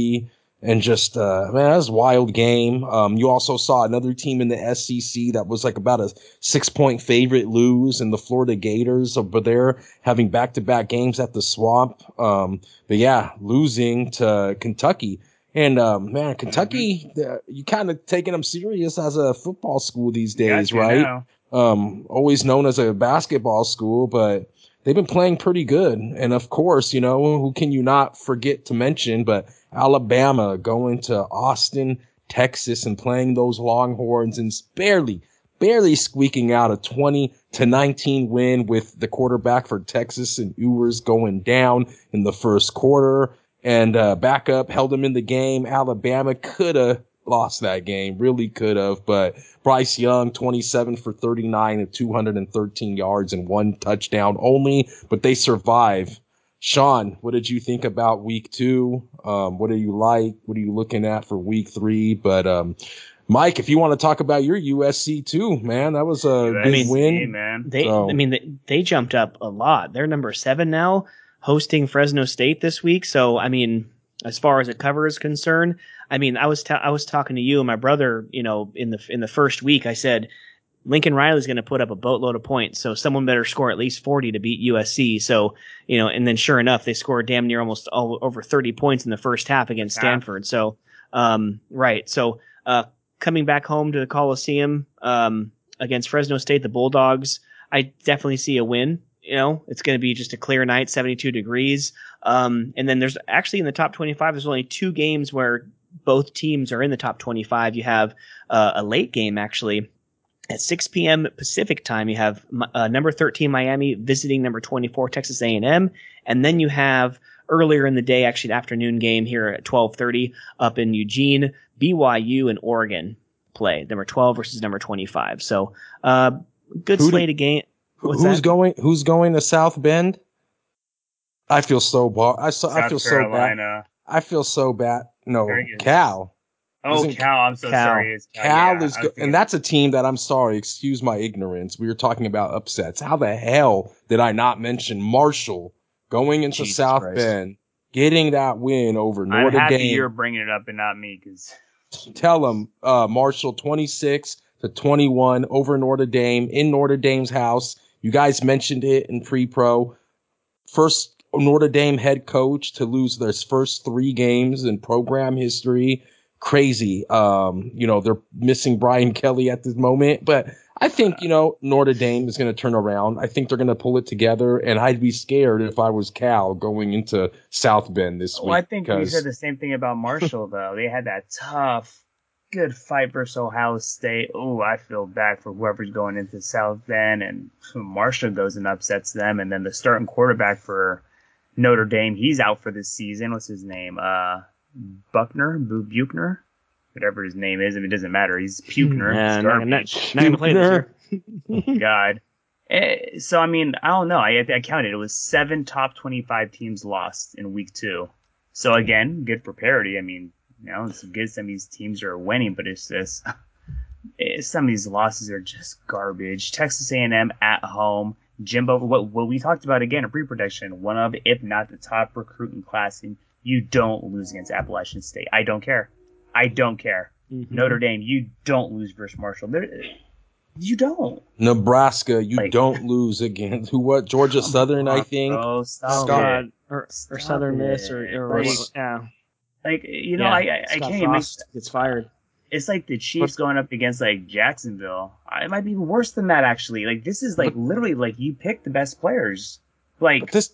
and just, uh, man, that was a wild game. Um, you also saw another team in the SEC that was like about a six point favorite lose in the Florida Gators over there having back to back games at the swamp. Um, but yeah, losing to Kentucky. And um, man, Kentucky, you kind of taking them serious as a football school these days, right? Um, always known as a basketball school, but they've been playing pretty good. And of course, you know, who can you not forget to mention, but Alabama going to Austin, Texas and playing those Longhorns and barely, barely squeaking out a 20 to 19 win with the quarterback for Texas and Ewers going down in the first quarter and uh, backup held him in the game. Alabama could have lost that game, really could have, but Bryce Young, 27 for 39 and 213 yards and one touchdown only, but they survive. Sean, what did you think about week two? Um, what do you like? What are you looking at for week three? But, um, Mike, if you want to talk about your USC too, man, that was a USC, big win. Man. They, so. I mean, they, they jumped up a lot. They're number seven now hosting Fresno State this week. So, I mean, as far as a cover is concerned, I mean, I was ta- I was talking to you and my brother, you know, in the in the first week, I said Lincoln Riley's going to put up a boatload of points, so someone better score at least 40 to beat USC. So, you know, and then sure enough, they scored damn near almost all, over 30 points in the first half against Stanford. So, um, right. So, uh, coming back home to the Coliseum, um, against Fresno State, the Bulldogs, I definitely see a win. You know, it's going to be just a clear night, 72 degrees. Um, and then there's actually in the top 25, there's only two games where both teams are in the top 25. You have uh, a late game actually at 6 p.m. Pacific time. You have uh, number 13 Miami visiting number 24 Texas A&M, and then you have earlier in the day, actually an afternoon game here at 12:30 up in Eugene, BYU and Oregon play number 12 versus number 25. So, uh, good Who slate of game. What's who's that? going? Who's going to South Bend? I feel so bad. I so I feel Carolina. so bad. I feel so bad. No, Cal. Oh, Isn't Cal. I'm so Cal. sorry. Cal, Cal yeah, is, go- and that's a team that I'm sorry. Excuse my ignorance. We were talking about upsets. How the hell did I not mention Marshall going into Jesus South Christ. Bend, getting that win over Notre I'm happy Dame? You're bringing it up and not me, because tell them uh, Marshall 26 to 21 over Notre Dame in Notre Dame's house. You guys mentioned it in pre-pro. First Notre Dame head coach to lose their first three games in program history. Crazy. Um, you know, they're missing Brian Kelly at this moment, but I think, you know, Notre Dame is going to turn around. I think they're going to pull it together, and I'd be scared if I was Cal going into South Bend this week. Well, I think we said the same thing about Marshall, though. They had that tough good fight versus Ohio State. Oh, I feel bad for whoever's going into South Bend, and Marshall goes and upsets them, and then the starting quarterback for Notre Dame, he's out for this season. What's his name? Uh, Buckner, Boo Buchner, whatever his name is. If it doesn't matter, he's Puchner. Yeah, not, not, not gonna play this year. God. Eh, so I mean, I don't know. I, I counted. It was seven top twenty-five teams lost in week two. So again, good for parity. I mean, you know, it's good some of these teams are winning, but it's just it's, some of these losses are just garbage. Texas A&M at home, Jimbo. What what we talked about again, a pre-production, one of if not the top recruiting class, and you don't lose against Appalachian State. I don't care. I don't care. Mm-hmm. Notre Dame, you don't lose versus Marshall. They're, you don't. Nebraska, you like, don't lose against who? What? Georgia Southern, I think. Oh, stop God, or, or Southern Miss, or, or like, yeah. Like you know, yeah, I I, I can't Frost gets fired. It's like the Chiefs going up against like Jacksonville. It might be worse than that actually. Like this is like literally like you pick the best players. Like this,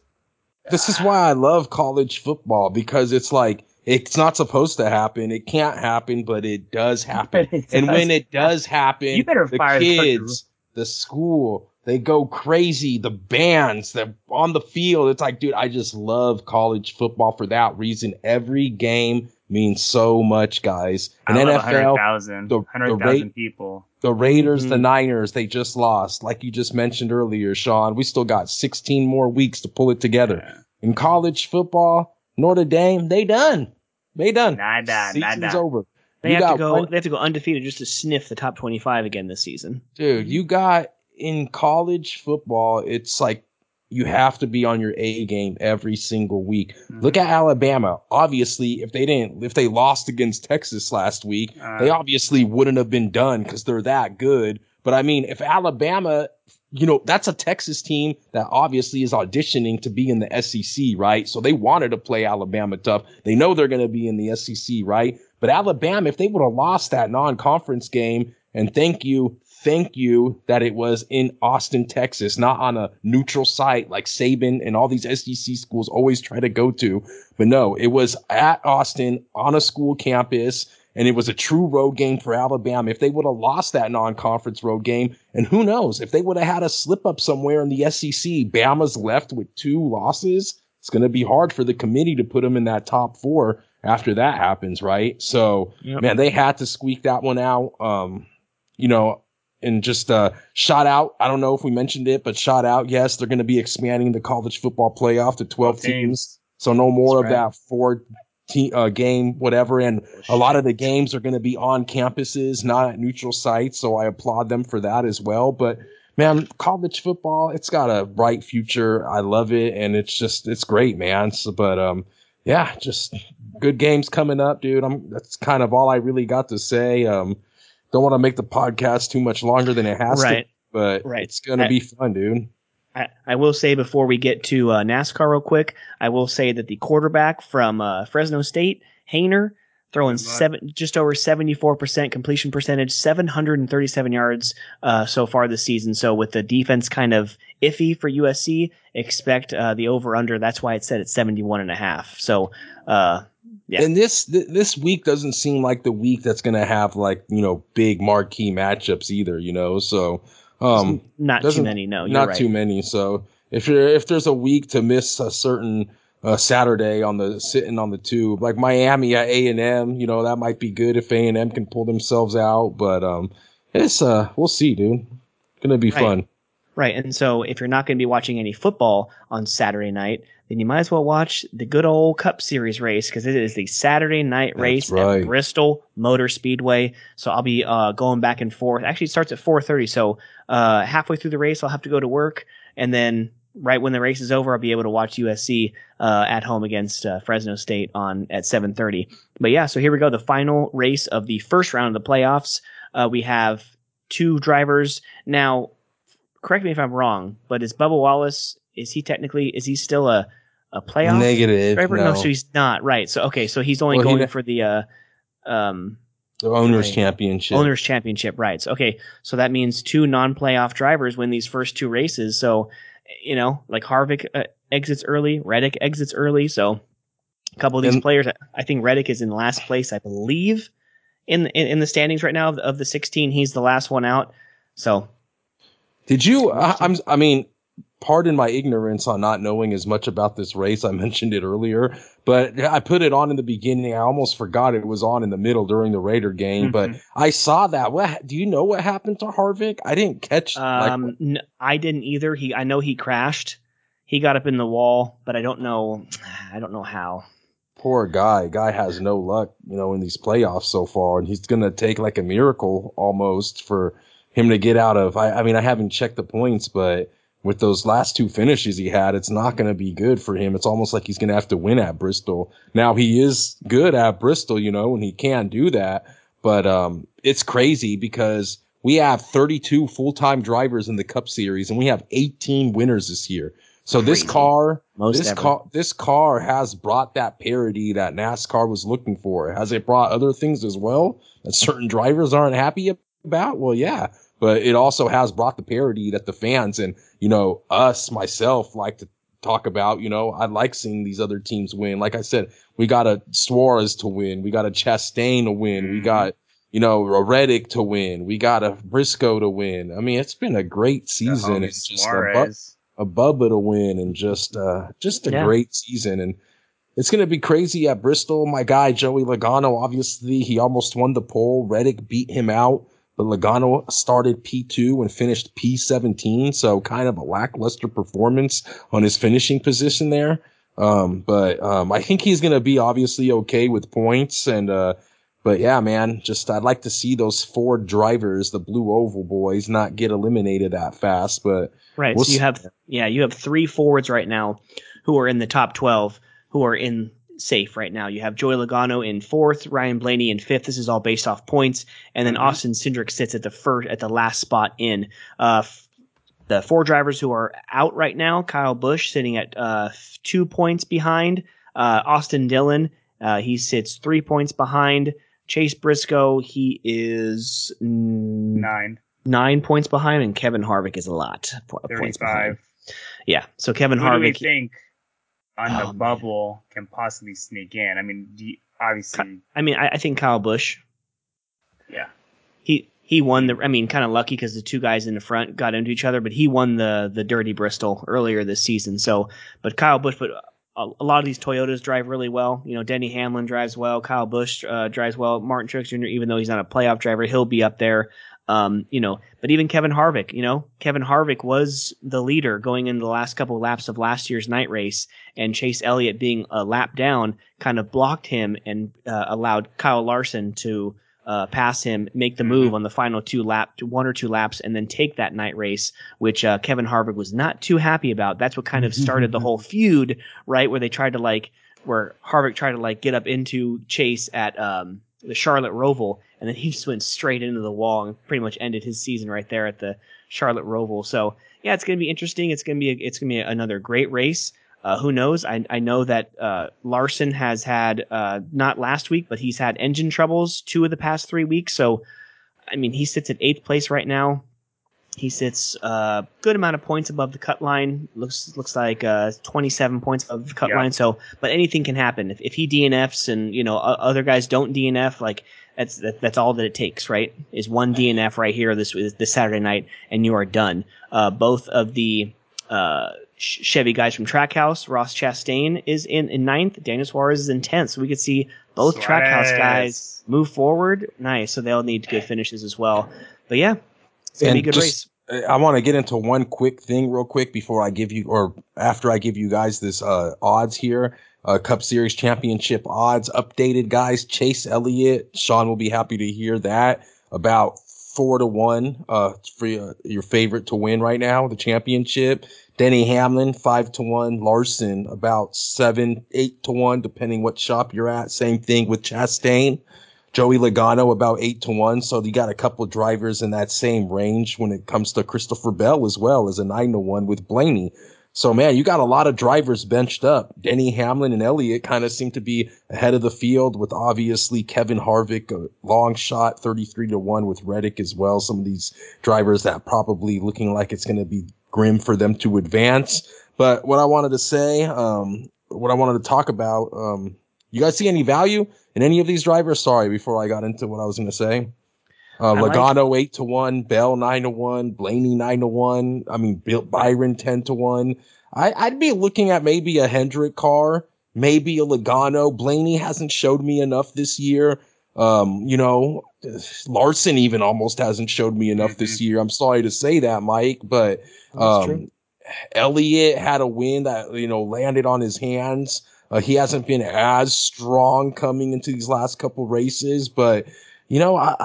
this is why I love college football because it's like it's not supposed to happen. It can't happen, but it does happen. It and when it does happen, you better the fire kids, the, the school, they go crazy. The bands, they're on the field. It's like, dude, I just love college football for that reason. Every game means so much, guys. And NFL, 100,000 100, people. The Raiders, mm-hmm. the Niners, they just lost. Like you just mentioned earlier, Sean, we still got 16 more weeks to pull it together. Yeah. In college football, Notre Dame, they done. They done. Nah, nah, Season's nah, over. They you have to go. One, they have to go undefeated just to sniff the top twenty-five again this season. Dude, you got in college football. It's like you have to be on your A game every single week. Mm-hmm. Look at Alabama. Obviously, if they didn't, if they lost against Texas last week, uh, they obviously wouldn't have been done because they're that good. But I mean, if Alabama, you know, that's a Texas team that obviously is auditioning to be in the SEC, right? So they wanted to play Alabama tough. They know they're going to be in the SEC, right? But Alabama, if they would have lost that non-conference game, and thank you, thank you that it was in Austin, Texas, not on a neutral site like Saban and all these SEC schools always try to go to. But no, it was at Austin on a school campus and it was a true road game for Alabama. If they would have lost that non-conference road game, and who knows if they would have had a slip up somewhere in the SEC, Bama's left with two losses. It's going to be hard for the committee to put them in that top four after that happens, right? So, yep. man, they had to squeak that one out. Um, you know, and just uh, shot out. I don't know if we mentioned it, but shot out. Yes, they're going to be expanding the college football playoff to 12 teams. So no more That's of right. that four team, uh, game, whatever. And a lot of the games are going to be on campuses, not at neutral sites. So I applaud them for that as well. But man, college football, it's got a bright future. I love it. And it's just, it's great, man. So, but, um, yeah, just good games coming up, dude. I'm, that's kind of all I really got to say. Um, don't want to make the podcast too much longer than it has right. to, but right. it's going to be fun, dude. I, I will say before we get to uh, NASCAR real quick, I will say that the quarterback from uh, Fresno State, Haener, throwing seven, just over 74% completion percentage, 737 yards uh, so far this season. So with the defense kind of iffy for USC, expect uh, the over under. That's why it's set at 71 and a half. So, uh, yeah. And this th- this week doesn't seem like the week that's going to have like you know big marquee matchups either. You know, so um, not too many. No, not right. too many. So if you're if there's a week to miss a certain uh, Saturday on the sitting on the tube, like Miami at A and M, you know that might be good if A and M can pull themselves out. But um, it's uh, we'll see, dude. Gonna be right. fun. Right. And so if you're not going to be watching any football on Saturday night, then you might as well watch the good old Cup Series race because it is the Saturday night That's race right. at Bristol Motor Speedway. So I'll be uh, going back and forth. Actually, it starts at 4:30. So uh, halfway through the race, I'll have to go to work, and then right when the race is over, I'll be able to watch USC uh, at home against uh, Fresno State on at 7:30. But yeah, so here we go. The final race of the first round of the playoffs. Uh, we have two drivers now. Correct me if I'm wrong, but is Bubba Wallace is he technically is he still a a playoff negative driver? No. no, so he's not right. So okay, so he's only well, going he, for the uh, um, the owners championship. Owners championship rights. Okay, so that means two non-playoff drivers win these first two races. So you know, like Harvick uh, exits early, Reddick exits early. So a couple of these and, players, I think Reddick is in last place, I believe, in in, in the standings right now of, of the 16. He's the last one out. So did you? I, I'm. I mean, pardon my ignorance on not knowing as much about this race. I mentioned it earlier, but I put it on in the beginning. I almost forgot it was on in the middle during the Raider game, mm-hmm. but I saw that. What do you know what happened to Harvick? I didn't catch. Um, like, n- I didn't either. He, I know he crashed. He got up in the wall, but I don't know. I don't know how. Poor guy. Guy has no luck, you know, in these playoffs so far, and he's gonna take like a miracle almost for him to get out of. I, I mean, I haven't checked the points, but with those last two finishes he had, it's not going to be good for him. It's almost like he's going to have to win at Bristol. Now he is good at Bristol, you know, and he can do that. But um, it's crazy because we have 32 full-time drivers in the Cup Series, and we have 18 winners this year. So crazy. this car, Most this ever. car, this car has brought that parity that NASCAR was looking for. Has it brought other things as well that certain drivers aren't happy about? Well, yeah, but it also has brought the parity that the fans and you know us myself like to talk about. You know, I like seeing these other teams win. Like I said, we got a Suarez to win. We got a Chastain to win. Mm-hmm. We got, you know, a Reddick to win. We got a Briscoe to win. I mean, it's been a great season. It's just a, a Bubba to win and just, uh, just a yeah. great season. And it's going to be crazy at Bristol. My guy, Joey Logano, obviously, he almost won the pole. Reddick beat him out but Logano started P2 and finished P17. So kind of a lackluster performance on his finishing position there. Um, but, um, I think he's going to be obviously okay with points. And, uh, but yeah, man, just I'd like to see those Ford drivers, the blue oval boys, not get eliminated that fast. But right, we'll so you have yeah, you have three Fords right now who are in the top twelve who are in safe right now. You have Joey Logano in fourth, Ryan Blaney in fifth. This is all based off points, and then mm-hmm. Austin Cindric sits at the first at the last spot in. Uh, f- the four drivers who are out right now: Kyle Busch sitting at uh, two points behind. Uh, Austin Dillon, uh, he sits three points behind. Chase Briscoe, he is nine nine points behind, and Kevin Harvick is a lot points behind. Yeah, so Kevin Who Harvick. Do we think on the um, bubble can possibly sneak in? I mean, you, obviously. I mean, I, I, think Kyle Busch. Yeah. He he won the. I mean, kind of lucky because the two guys in the front got into each other, but he won the the Dirty Bristol earlier this season. So, but Kyle Busch, but a, a lot of these Toyotas drive really well. You know, Denny Hamlin drives well. Kyle Busch uh, drives well. Martin Truex Jr. Even though he's not a playoff driver, he'll be up there. Um, you know, but even Kevin Harvick, you know, Kevin Harvick was the leader going into the last couple of laps of last year's night race, and Chase Elliott being a lap down kind of blocked him and uh, allowed Kyle Larson to uh, pass him, make the move on the final two lap, one or two laps, and then take that night race, which uh, Kevin Harvick was not too happy about. That's what kind of started the whole feud, right? Where they tried to like, where Harvick tried to like get up into Chase at um, the Charlotte Roval, and then he just went straight into the wall and pretty much ended his season right there at the Charlotte Roval. So yeah, it's going to be interesting. It's going to be a, it's going to be another great race. Uh, who knows? I, I know that uh, Larson has had uh, not last week, but he's had engine troubles two of the past three weeks. So I mean, he sits at eighth place right now. He sits a uh, good amount of points above the cut line. Looks looks like uh, 27 points above the cut yeah. line. So, but anything can happen. If, if he DNFs and you know other guys don't DNF, like that's that, that's all that it takes, right? Is one DNF right here this this Saturday night, and you are done. Uh, both of the uh, Chevy guys from Trackhouse, Ross Chastain is in, in ninth, Daniel Suarez is in tenth. So we could see both Suarez. Trackhouse guys move forward. Nice. So they'll need good finishes as well. But yeah, it's gonna and be a good just, race. I want to get into one quick thing real quick before I give you, or after I give you guys this uh, odds here. Uh, Cup Series championship odds updated, guys. Chase Elliott, Sean will be happy to hear that about four to one uh, for your, your favorite to win right now, the championship. Denny Hamlin, five to one. Larson, about seven, eight to one, depending what shop you're at. Same thing with Chastain. Joey Logano about eight to one. So you got a couple drivers in that same range when it comes to Christopher Bell as well as a nine to one with Blaney. So man, you got a lot of drivers benched up. Denny Hamlin and Elliott kind of seem to be ahead of the field with obviously Kevin Harvick, a long shot, 33 to one with Reddick as well. Some of these drivers that probably looking like it's going to be grim for them to advance. But what I wanted to say, um, what I wanted to talk about, um, you guys see any value in any of these drivers? Sorry, before I got into what I was going to say. Uh, Logano like- eight to one, Bell nine to one, Blaney nine to one. I mean, Bill Byron ten to one. I, I'd be looking at maybe a Hendrick car, maybe a Logano. Blaney hasn't showed me enough this year. Um, you know, Larson even almost hasn't showed me enough mm-hmm. this year. I'm sorry to say that, Mike, but um, Elliott had a win that you know landed on his hands. Uh, he hasn't been as strong coming into these last couple races, but you know, I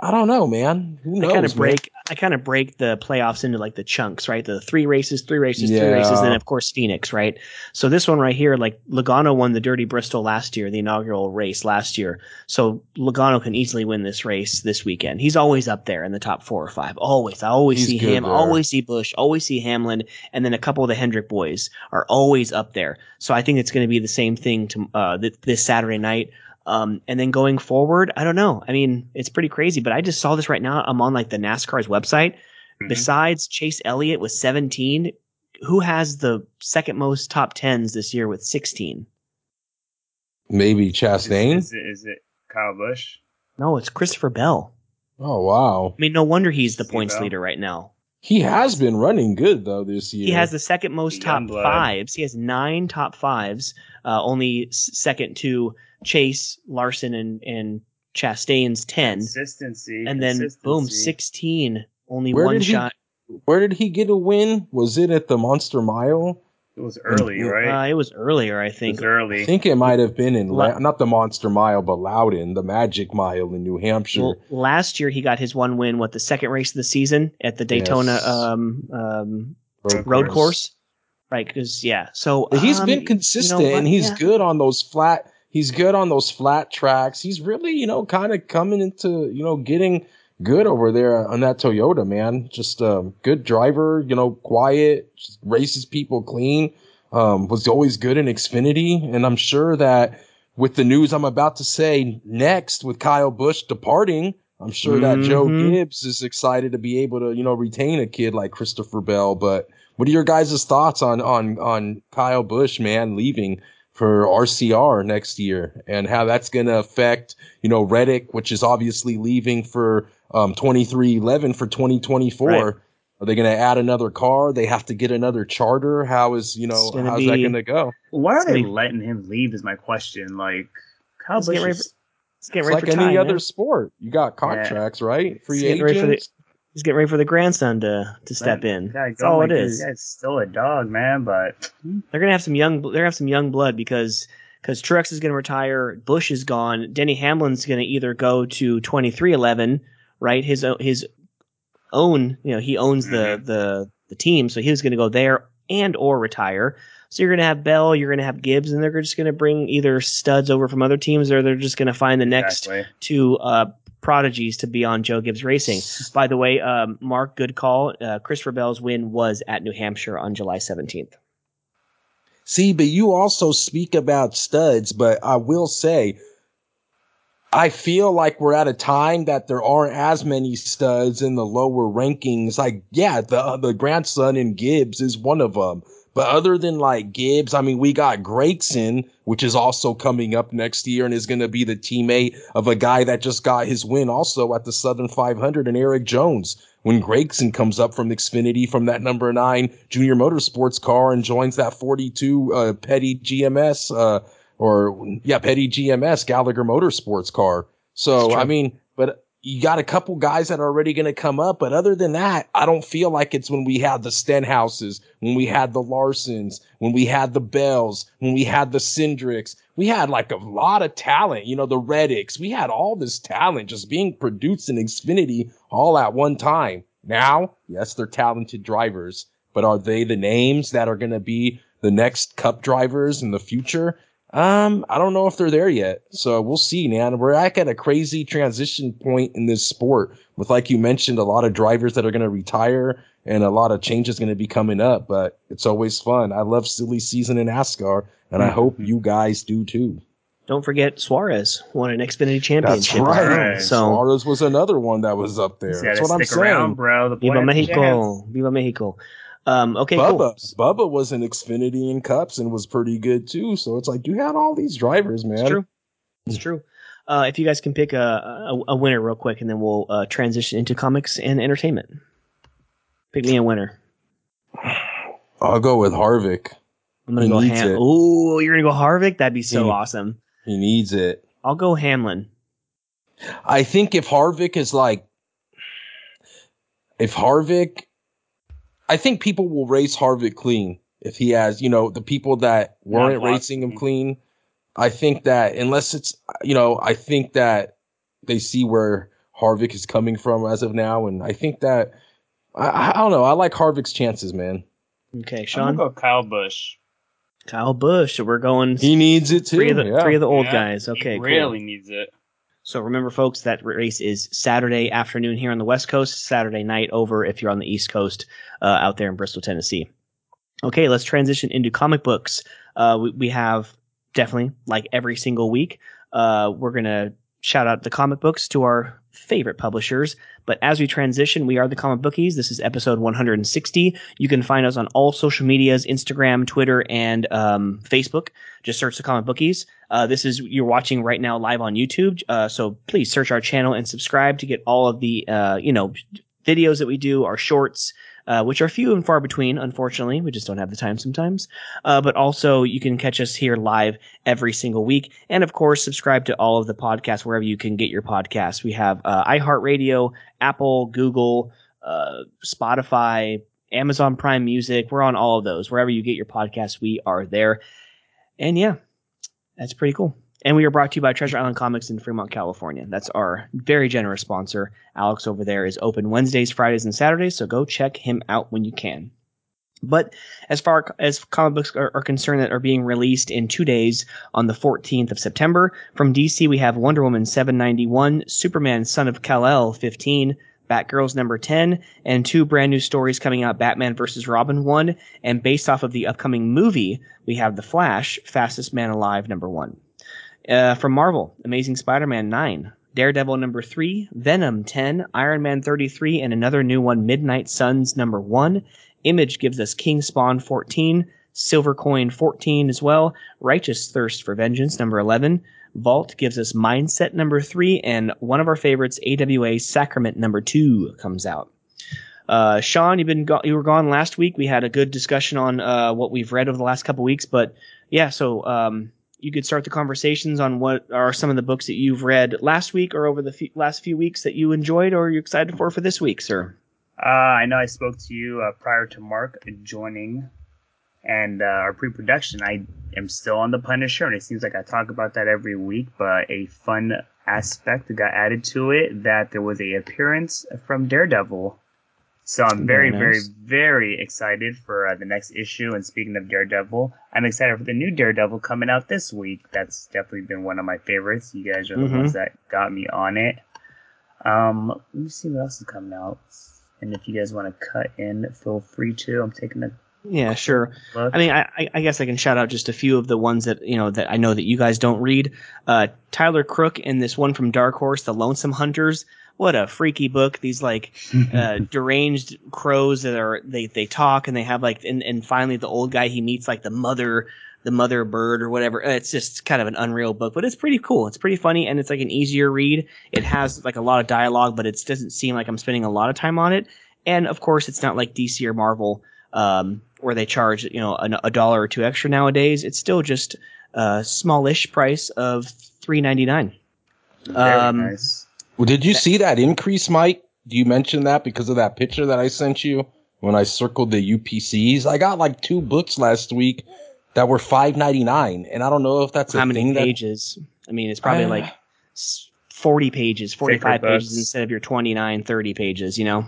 I don't know, man. Who knows? I kind of break I kind of break the playoffs into like the chunks, right? The three races, three races, yeah. three races, and then of course Phoenix, right? So this one right here, like Logano won the Dirty Bristol last year, the inaugural race last year. So Logano can easily win this race this weekend. He's always up there in the top four or five. Always. I always He's see him, there. always see Busch, always see Hamlin, and then a couple of the Hendrick boys are always up there. So I think it's going to be the same thing to uh, th- this Saturday night. Um, and then going forward, I don't know. I mean, it's pretty crazy, but I just saw this right now. I'm on like the NASCAR's website. Mm-hmm. Besides Chase Elliott with 17, who has the second most top tens this year with 16? Maybe Is, Chastain. is, it, is it Kyle Busch? No, it's Christopher Bell. Oh wow, I mean, no wonder he's the See points Bell? leader right now. he has been running good though this year. He has the second most top Youngblood. fives. He has nine top fives, uh, only second to Chase, Larson, and, and Chastain's 10. Consistency. And then, boom, 16. Only Where one did he- shot. Where did he get a win? Was it at the Monster Mile? It was early, right? Uh, it was earlier, I it think. was early. I think it might have been in La- La- not the Monster Mile, but Loudon, the Magic Mile in New Hampshire. Well, last year he got his one win, what, the second race of the season at the Daytona Yes. um, um, Road road course. course? Right, because, yeah. So But he's um, been you consistent know what? and he's Yeah. good on those flat he's good on those flat tracks. He's really, you know, kind of coming into, you know, getting good over there on that Toyota, man. Just a good driver, you know, quiet, just races people clean. Um, was always good in Xfinity. And I'm sure that with the news I'm about to say next with Kyle Busch departing, I'm sure that Joe Mhm. Gibbs is excited to be able to, you know, retain a kid like Christopher Bell. But what are your guys' thoughts on on on Kyle Busch, man, leaving for RCR next year and how that's going to affect, you know, Reddick, which is obviously leaving for um 23XI for 2024. Right. Are they going to add another car? They have to get another charter. How is, you know, It's gonna how's that going to go? Why are they be- letting him leave? Is my question. Like, Kyle Let's get ready is- He's getting It's ready like for any time, other man. sport. You got contracts, right? Free He's getting ready for the- agents. He's getting ready for the grandson to to step in. That's all it this still a dog, man. But They're gonna have some young. They're gonna have some young blood because because Truex is gonna retire. Busch is gone. Denny Hamlin's gonna either go to twenty three eleven, right? His his own. You know, he owns the the the team, so he was gonna go there and or retire. So you're gonna have Bell, you're gonna have Gibbs, and they're just gonna bring either studs over from other teams, or they're just gonna find the next Exactly. two uh, prodigies to be on Joe Gibbs Racing. By the way, um, Mark, good call. Uh, Christopher Bell's win was at New Hampshire on July 17th. See, but you also speak about studs, but I will say, I feel like we're at a time that there aren't as many studs in the lower rankings. Like, yeah, the the grandson in Gibbs is one of them. But other than like Gibbs, I mean, we got Gragson, which is also coming up next year and is going to be the teammate of a guy that just got his win also at the Southern 500 and Erik Jones. When Gragson comes up from Xfinity from that number nine junior motorsports car and joins that 42 uh, Petty GMS, uh, or yeah, Petty GMS Gallagher Motorsports car. So, I mean, you got a couple guys that are already going to come up. But other than that, I don't feel like it's when we had the Stenhouses, when we had the Larsons, when we had the Bells, when we had the Cindrics. We had like a lot of talent, you know, the Reddicks. We had all this talent just being produced in Xfinity all at one time. Now, yes, they're talented drivers, but are they the names that are going to be the next cup drivers in the future? Um, I don't know if they're there yet. So we'll see, man. We're like at a crazy transition point in this sport with, like you mentioned, a lot of drivers that are going to retire and a lot of changes going to be coming up, but it's always fun. I love silly season in NASCAR and I hope you guys do too. Don't forget Suarez won an Xfinity championship. That's right. Right. So Suarez was another one that was up there. That's what I'm stick around, saying. bro. The boy Viva has chance. Mexico. Viva Mexico. Um, okay, cool. Bubba, Bubba was in Xfinity and Cups and was pretty good too. So it's like you had all these drivers, man. It's true. It's true. Uh, if you guys can pick a, a, a winner real quick, and then we'll uh, transition into comics and entertainment. Pick me a winner. I'll go with Harvick. I'm gonna He go Ham. Ooh, you're gonna go Harvick? That'd be so He- awesome. He needs it. I'll go Hamlin. I think if Harvick is like, if Harvick, I think people will race Harvick clean if he has, you know, the people that weren't Not racing him clean. I think that unless it's, you know, I think that they see where Harvick is coming from as of now, and I think that I, I don't know. I like Harvick's chances, man. Okay, Sean. I'm Sean. gonna go Kyle Busch. Kyle Busch. So we're going He needs it too. three of the yeah. three of the old Yeah, guys. he Okay, cool. really needs it. So remember, folks, that race is Saturday afternoon here on the West Coast, Saturday night over if you're on the East Coast uh, out there in Bristol, Tennessee. Okay, let's transition into comic books. Uh, we, we have definitely, like every single week, uh, we're going to shout out the comic books to our favorite publishers. But as we transition, we are the comic bookies. This is episode 160. You can find us on all social medias, Instagram, Twitter, and um, Facebook. Just search the comic bookies. Uh, this is you're watching right now live on YouTube. Uh, so please search our channel and subscribe to get all of the uh, you know videos that we do, our shorts, uh, which are few and far between, unfortunately. We just don't have the time sometimes. Uh, but also, you can catch us here live every single week. And of course, subscribe to all of the podcasts wherever you can get your podcasts. We have uh, iHeartRadio, Apple, Google, uh, Spotify, Amazon Prime Music. We're on all of those. Wherever you get your podcasts, we are there. And yeah, that's pretty cool. And we are brought to you by Treasure Island Comics in Fremont, California. That's our very generous sponsor. Alex over there is open Wednesdays, Fridays, and Saturdays, so go check him out when you can. But as far as comic books are, are, concerned that are being released in two days on the 14th of September, from DC we have Wonder Woman 791, Superman Son of Kal-El 15, Batgirls number 10, and two brand new stories coming out, Batman vs. Robin 1, and based off of the upcoming movie, we have The Flash, Fastest Man Alive number 1. Uh, from Marvel, Amazing Spider-Man 9, Daredevil number 3, Venom 10, Iron Man 33, and another new one, Midnight Suns number 1. Image gives us King Spawn 14, Silver Coin 14 as well, Righteous Thirst for Vengeance number 11, Vault gives us Mindset number 3, and one of our favorites, AWA Sacrament number 2 comes out. Uh, Sean, you've been go- you were gone last week. We had a good discussion on uh, what we've read over the last couple weeks, but yeah, so um, you could start the conversations on what are some of the books that you've read last week or over the last few weeks that you enjoyed or you're excited for for this week, sir. Uh, I know I spoke to you uh, prior to Mark joining and uh, our pre-production. I am still on the Punisher, and it seems like I talk about that every week. But a fun aspect that got added to it that there was a appearance from Daredevil so I'm very, very, nice. very, very excited for uh, the next issue. And speaking of Daredevil, I'm excited for the new Daredevil coming out this week. That's definitely been one of my favorites. You guys are the mm-hmm. ones that got me on it. Um, let me see what else is coming out. And if you guys want to cut in, feel free to. I'm taking a yeah, sure. Look. I mean, I, I guess I can shout out just a few of the ones that you know that I know that you guys don't read. Uh, Tyler Crook and this one from Dark Horse, The Lonesome Hunters what a freaky book. These like uh, deranged crows that are they they talk and they have like and and finally the old guy he meets like the mother the mother bird or whatever. It's just kind of an unreal book, but it's pretty cool. It's pretty funny and it's like an easier read. It has like a lot of dialogue, but it doesn't seem like I'm spending a lot of time on it. And of course, it's not like DC or Marvel um, where they charge you know a, a dollar or two extra nowadays. It's still just a smallish price of three ninety nine. Um, nice. Well, did you see that increase, Mike? Do you mention that because of that picture that I sent you when I circled the UPCs? I got like two books last week that were five ninety nine, and I don't know if that's how many that, pages. I mean, it's probably uh, like forty pages, forty five pages instead of your 29, 30 pages. You know.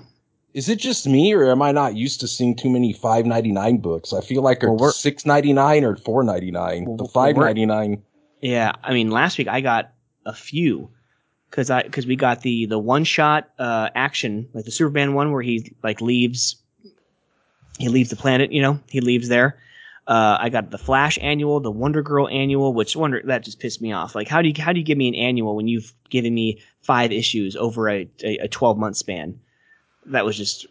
Is it just me, or am I not used to seeing too many five ninety nine books? I feel like well, six ninety nine or four ninety nine. Well, the five ninety nine. Yeah, I mean, last week I got a few because I because we got the the one shot uh, action like the Superman one where he like leaves he leaves the planet you know he leaves there. Uh, I got the Flash annual, the Wonder Girl annual, which Wonder that just pissed me off. Like how do you how do you give me an annual when you've given me five issues over a a, a twelve month span? That was just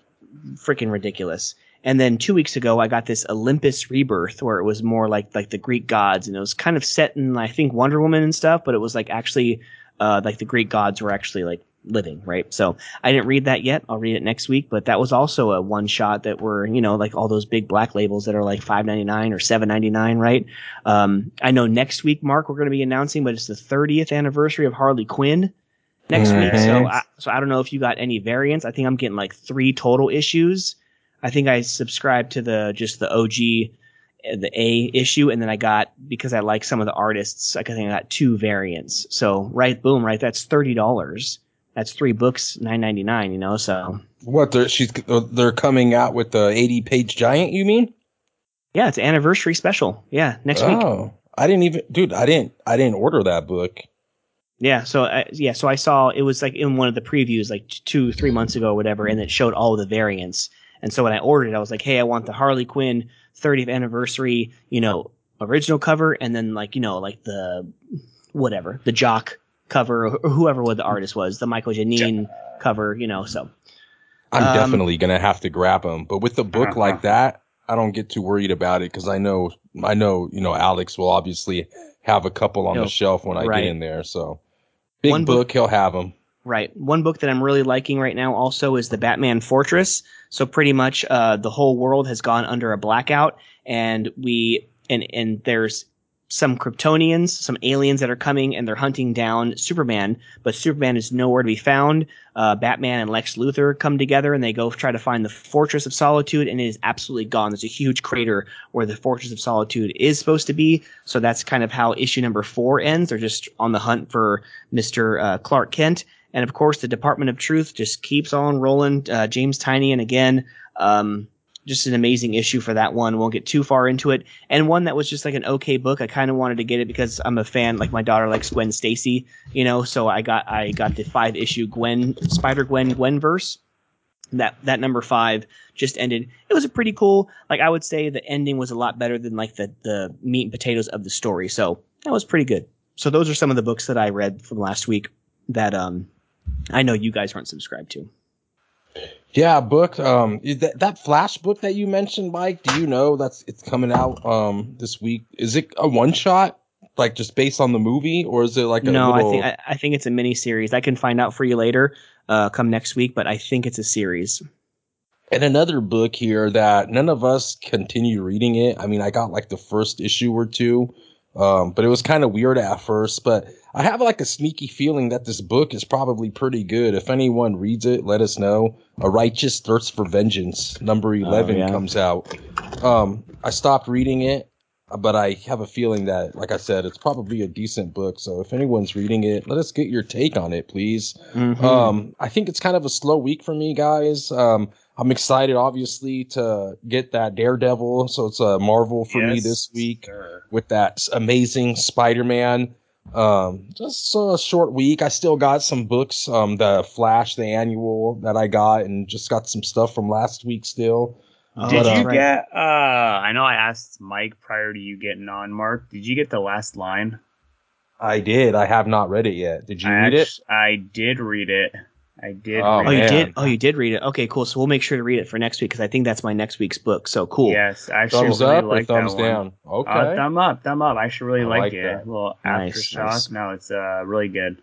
freaking ridiculous. And then two weeks ago, I got this Olympus Rebirth, where it was more like like the Greek gods, and it was kind of set in I think Wonder Woman and stuff, but it was like actually uh, like the Greek gods were actually like living, right? So I didn't read that yet. I'll read it next week, but that was also a one shot that were, you know, like all those big black labels that are like five ninety nine or seven ninety nine, right? Um, I know next week, Mark, we're going to be announcing, but it's the 30th anniversary of Harley Quinn next mm-hmm. week. So, I, so I don't know if you got any variants. I think I'm getting like three total issues. I think I subscribed to the just the OG the A issue, and then I got because I like some of the artists. I think I got two variants. So right, boom, right. That's thirty dollars. That's three books, nine ninety nine. You know, so what? They're she's they're coming out with the eighty page giant. You mean? Yeah, it's anniversary special. Yeah, next oh, week. Oh, I didn't even, dude. I didn't. I didn't order that book. Yeah, so uh, yeah, so I saw it was like in one of the previews, like two, three months ago, or whatever, and it showed all the variants. And so when I ordered it, I was like, hey, I want the Harley Quinn 30th anniversary, you know, original cover, and then like, you know, like the whatever, the jock cover or whoever what the artist was, the Mikel Janín cover, you know. So I'm Um, definitely gonna have to grab them. But with a book Uh-huh. like that, I don't get too worried about it because I know I know you know Alex will obviously have a couple on He'll- the shelf when I right. get in there. So big One book, book- he'll have them. Right. One book that I'm really liking right now also is the Batman Fortress. So pretty much uh, the whole world has gone under a blackout, and we and and there's some Kryptonians, some aliens that are coming, and they're hunting down Superman. But Superman is nowhere to be found. Uh, Batman and Lex Luthor come together, and they go try to find the Fortress of Solitude, and it is absolutely gone. There's a huge crater where the Fortress of Solitude is supposed to be. So that's kind of how issue number four ends. They're just on the hunt for Mister uh, Clark Kent. And of course, the Department of Truth just keeps on rolling. Uh, James Tynion, and again, um, just an amazing issue for that one. Won't get too far into it. And one that was just like an okay book. I kind of wanted to get it because I'm a fan. Like my daughter likes Gwen Stacy, you know. So I got I got the five issue Gwen Spider Gwen Gwen verse. That that number five just ended. It was a pretty cool. Like I would say the ending was a lot better than like the the meat and potatoes of the story. So that was pretty good. So those are some of the books that I read from last week that um I know you guys weren't subscribed to. Yeah, book. Um, that that Flash book that you mentioned, Mike. Do you know that's it's coming out um this week? Is it a one shot, like just based on the movie, or is it like a no, little? I think I, I think it's a mini series. I can find out for you later, uh, come next week. But I think it's a series. And another book here that none of us continue reading it. I mean, I got like the first issue or two, um, but it was kind of weird at first. But I have like a sneaky feeling that this book is probably pretty good. If anyone reads it, let us know. A Righteous Thirst for Vengeance, number 11 yeah. comes out. Um, I stopped reading it, but I have a feeling that, like I said, it's probably a decent book. So if anyone's reading it, let us get your take on it, please. Mhm. Um, I think it's kind of a slow week for me, guys. Um, I'm excited, obviously, to get that Daredevil. So it's a Marvel for me this week sir. with that amazing Spider-Man. Um, just a short week. I still got some books, um, the Flash, the annual that I got, and just got some stuff from last week still. Oh, Did But, you uh, get? Uh, I know I asked Mike prior to you getting on, Mark. Did you get the last line? I did. I have not read it yet. Did you I read it? I did read it. I did. Oh, Oh, you it. did. Oh, you did read it. Okay, cool. So we'll make sure to read it for next week because I think that's my next week's book. So cool. Yes, I actually Thumbs really up or like thumbs that one. down? Okay. Uh, thumb up, thumb up. I actually really I like, like it. that. A little Nice, aftershock. nice. No, it's uh really good.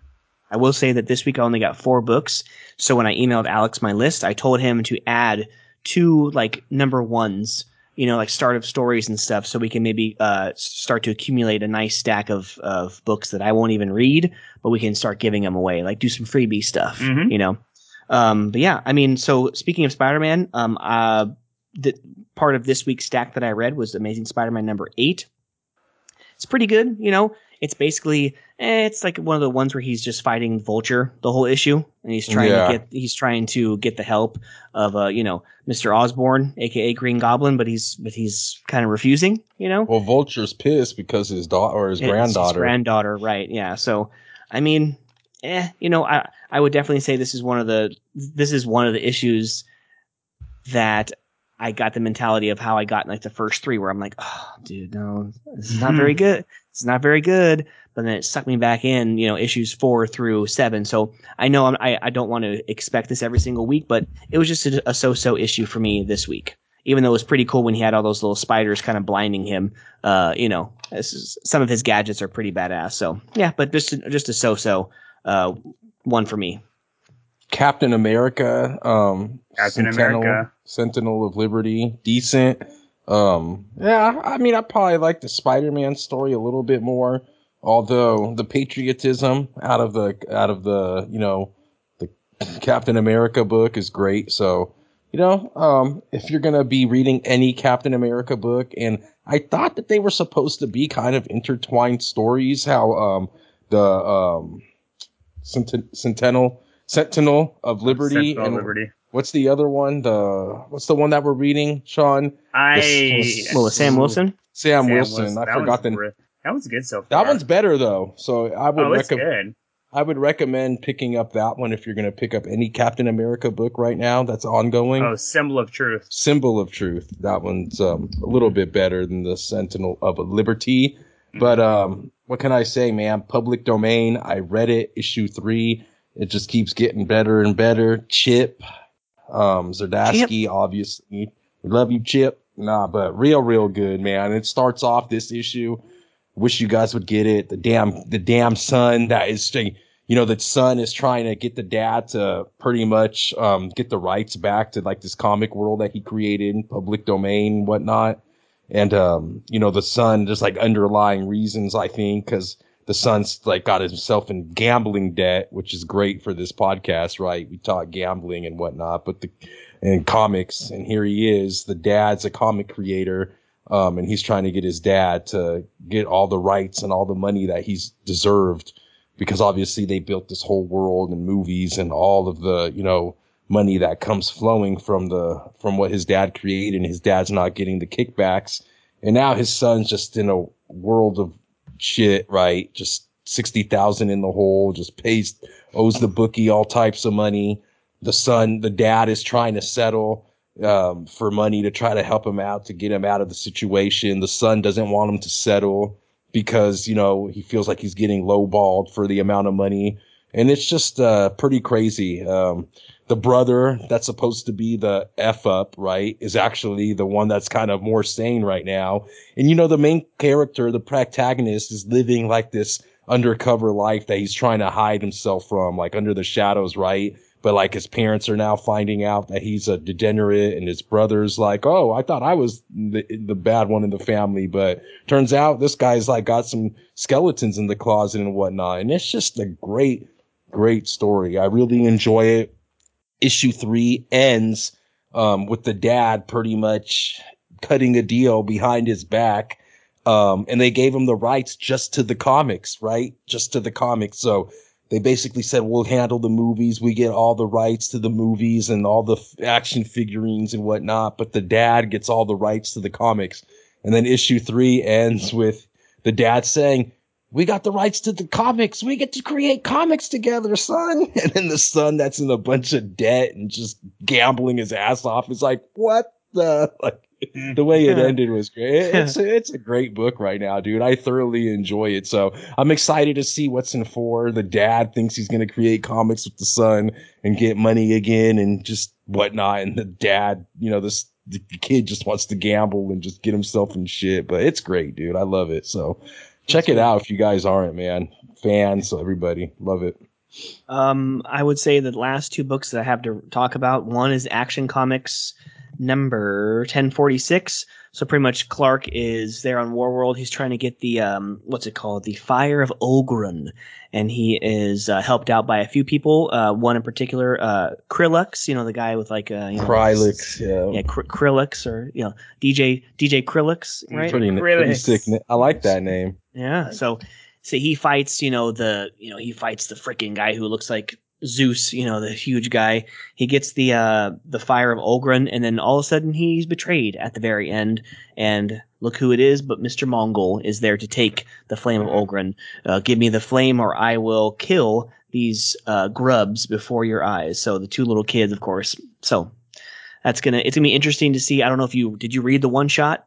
I will say that this week I only got four books. So when I emailed Alex my list, I told him to add two like number ones, you know, like start of stories and stuff, so we can maybe uh, start to accumulate a nice stack of of books that I won't even read, but we can start giving them away, like do some freebie stuff, Mhm. you know. Um, but yeah, I mean, so speaking of Spider-Man, um, uh, the part of this week's stack that I read was Amazing Spider-Man number eight. It's pretty good, you know. It's basically eh, it's like one of the ones where he's just fighting Vulture the whole issue, and he's trying Yeah. to get he's trying to get the help of uh you know Mister Osborn, aka Green Goblin, but he's but he's kind of refusing, you know. Well, Vulture's pissed because his daughter or his It's granddaughter. granddaughter, right? Yeah. So, I mean, eh, you know, I I would definitely say this is one of the this is one of the issues that I got the mentality of how I got in like the first three, where I'm like, oh, dude, no, this is not very good. It's not very good. But then it sucked me back in, you know, issues four through seven. So I know I'm, I I don't want to expect this every single week, but it was just a, a so-so issue for me this week. Even though it was pretty cool when he had all those little spiders kind of blinding him, uh, you know, this is, some of his gadgets are pretty badass. So yeah, but just a, just a so-so uh, one for me. Captain America, um, Captain Sentinel, America. Sentinel of Liberty, decent. Um, yeah, I mean, I probably like the Spider-Man story a little bit more, although the patriotism out of the out of the you know the Captain America book is great. So you know, um, if you're gonna be reading any Captain America book, and I thought that they were supposed to be kind of intertwined stories, how um the um Senten- Sentinel Sentinel of Liberty Sentinel and Liberty. what's the other one? The what's the one that we're reading, Sean? I This- Well, Sam Wilson. Sam, Sam Wilson. was- I that forgot the That one's good so far. that one's better though. So I would oh, recommend. I would recommend picking up that one if you're going to pick up any Captain America book right now that's ongoing. Oh, symbol of truth. Symbol of Truth. That one's um, a little bit better than the Sentinel of Liberty. But um, what can I say, man? Public domain. I read it, issue three. It just keeps getting better and better. Chip, um, Zdarsky, Chip. obviously. We love you, Chip. Nah, but real, real good, man. It starts off this issue. Wish you guys would get it. The damn, the damn son that is, you know, the son is trying to get the dad to pretty much, um, get the rights back to like this comic world that he created, public domain, whatnot. And, um, you know, the son, just like underlying reasons, I think, cause the son's like got himself in gambling debt, which is great for this podcast, right? We talk gambling and whatnot, but the, and comics, and here he is. The dad's a comic creator, um, and he's trying to get his dad to get all the rights and all the money that he's deserved, because obviously they built this whole world and movies and all of the, you know, money that comes flowing from the from what his dad created, and his dad's not getting the kickbacks, and now his son's just in a world of shit, right? Just 60,000 in the hole, just pays, owes the bookie all types of money. The son, the dad is trying to settle, um, for money to try to help him out, to get him out of the situation. The son doesn't want him to settle because, you know, he feels like he's getting lowballed for the amount of money. And it's just, uh, pretty crazy. Um, the brother that's supposed to be the F up, right, is actually the one that's kind of more sane right now. And you know, the main character, the protagonist is living like this undercover life that he's trying to hide himself from, like under the shadows, right? But like his parents are now finding out that he's a degenerate and his brother's like, Oh, I thought I was the, the bad one in the family, but turns out this guy's like got some skeletons in the closet and whatnot. And it's just a great, great story. I really enjoy it issue three ends um, with the dad pretty much cutting a deal behind his back. Um, and they gave him the rights just to the comics, right? Just to the comics. So they basically said, we'll handle the movies. We get all the rights to the movies and all the f- action figurines and whatnot. But the dad gets all the rights to the comics. And then issue three ends with the dad saying, we got the rights to the comics. We get to create comics together, son. And then the son that's in a bunch of debt and just gambling his ass off is like, what the? Like, the way it ended was great. It's a, it's a great book right now, dude. I thoroughly enjoy it. So I'm excited to see what's in four. The dad thinks he's going to create comics with the son and get money again and just whatnot. And the dad, you know, this, the kid just wants to gamble and just get himself in shit, but it's great, dude. I love it. So check it out if you guys aren't, man. Fans, so everybody, love it. Um, I would say the last two books that I have to talk about. One is Action Comics number 1046. So pretty much Clark is there on Warworld. He's trying to get the um, what's it called, the Fire of Ogrun, and he is uh, helped out by a few people. Uh, one in particular, uh, Krillux, you know the guy with like uh, you know, Krylix, yeah, yeah, Kr- Krillux or you know DJ DJ Krillux, right? Pretty, pretty sick. I like that name. Yeah, so so he fights, you know the you know he fights the freaking guy who looks like Zeus, you know, the huge guy. He gets the uh, the fire of Ogrun, and then all of a sudden he's betrayed at the very end. And look who it is, but Mr. Mongul is there to take the flame of Ogrun. Uh, give me the flame, or I will kill these uh, grubs before your eyes. So the two little kids, of course. So that's gonna it's gonna be interesting to see. I don't know if you did you read the one shot.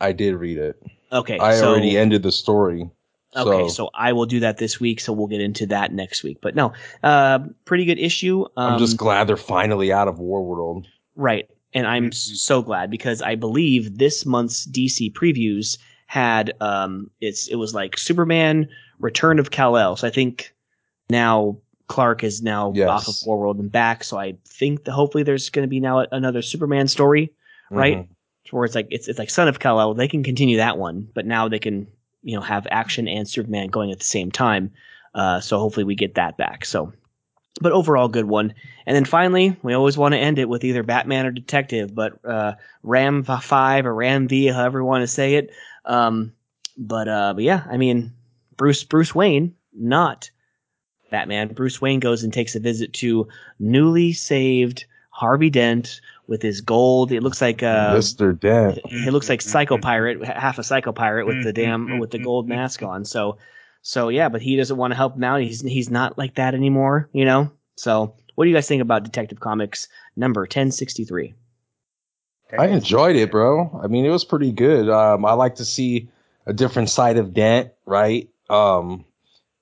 I did read it. Okay, I so, already ended the story. Okay, so, so, I will do that this week. So we'll get into that next week. But no, uh, pretty good issue. Um, I'm just glad they're finally out of Warworld. Right, and I'm mm-hmm. so glad because I believe this month's DC previews had um, it's it was like Superman Return of Kal El. So I think now Clark is now yes. off of Warworld and back. So I think that hopefully there's going to be now another Superman story, right? Mm-hmm. Where it's like it's it's like Son of Kal El. They can continue that one, but now they can you know have action and Superman going at the same time. Uh, so hopefully we get that back. So, but overall good one. And then finally, we always want to end it with either Batman or Detective, but uh, Ram Five or Ram V, however you want to say it. Um, but uh, but yeah, I mean Bruce Bruce Wayne, not Batman. Bruce Wayne goes and takes a visit to newly saved Harvey Dent with his gold. It looks like uh, Mr. Dent. It looks like Psycho Pirate, half a Psycho Pirate with the damn with the gold mask on. So, so yeah, but he doesn't want to help him out. He's he's not like that anymore, you know. So, what do you guys think about Detective Comics number ten sixty three? I enjoyed it, bro. I mean, it was pretty good. Um, I like to see a different side of Dent, right? Um,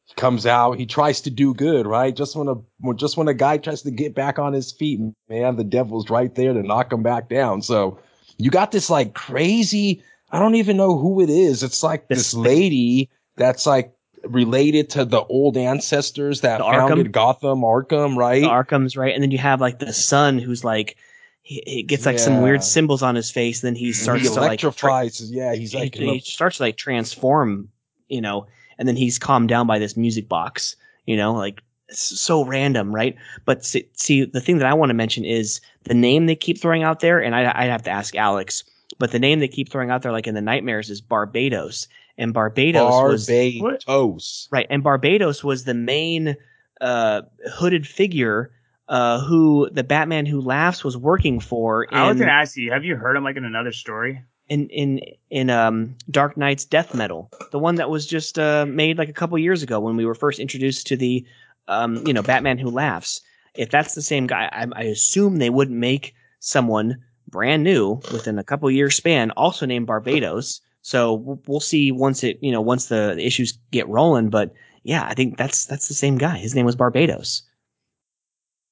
he comes out, he tries to do good, right? Just when a just when a guy tries to get back on his feet, man, the devil's right there to knock him back down. So you got this like crazy. I don't even know who it is. It's like this, this lady that's like related to the old ancestors that founded Gotham, Arkham, right? The Arkham's right, and then you have like the son who's like he, he gets like yeah. some weird symbols on his face. Then he starts he to like tra- yeah, he's like he, he starts to like transform, you know, and then he's calmed down by this music box, you know, like so random, right? But see, see, the thing that I want to mention is the name they keep throwing out there, and I, I have to ask Alex. But the name they keep throwing out there, like in the nightmares, is Barbados, and Barbatos, Barbatos. was Barbados, right, and Barbados was the main uh, hooded figure uh, who the Batman Who Laughs was working for. In, I was gonna ask you, have you heard him like in another story? In in in um Dark Nights Death Metal, the one that was just uh, made like a couple years ago when we were first introduced to the um you know Batman Who Laughs. If that's the same guy, I, I assume they wouldn't make someone brand new within a couple years span also named Barbados. so we'll see once it, you know, once the issues get rolling. But yeah, I think that's that's the same guy. His name was Barbados.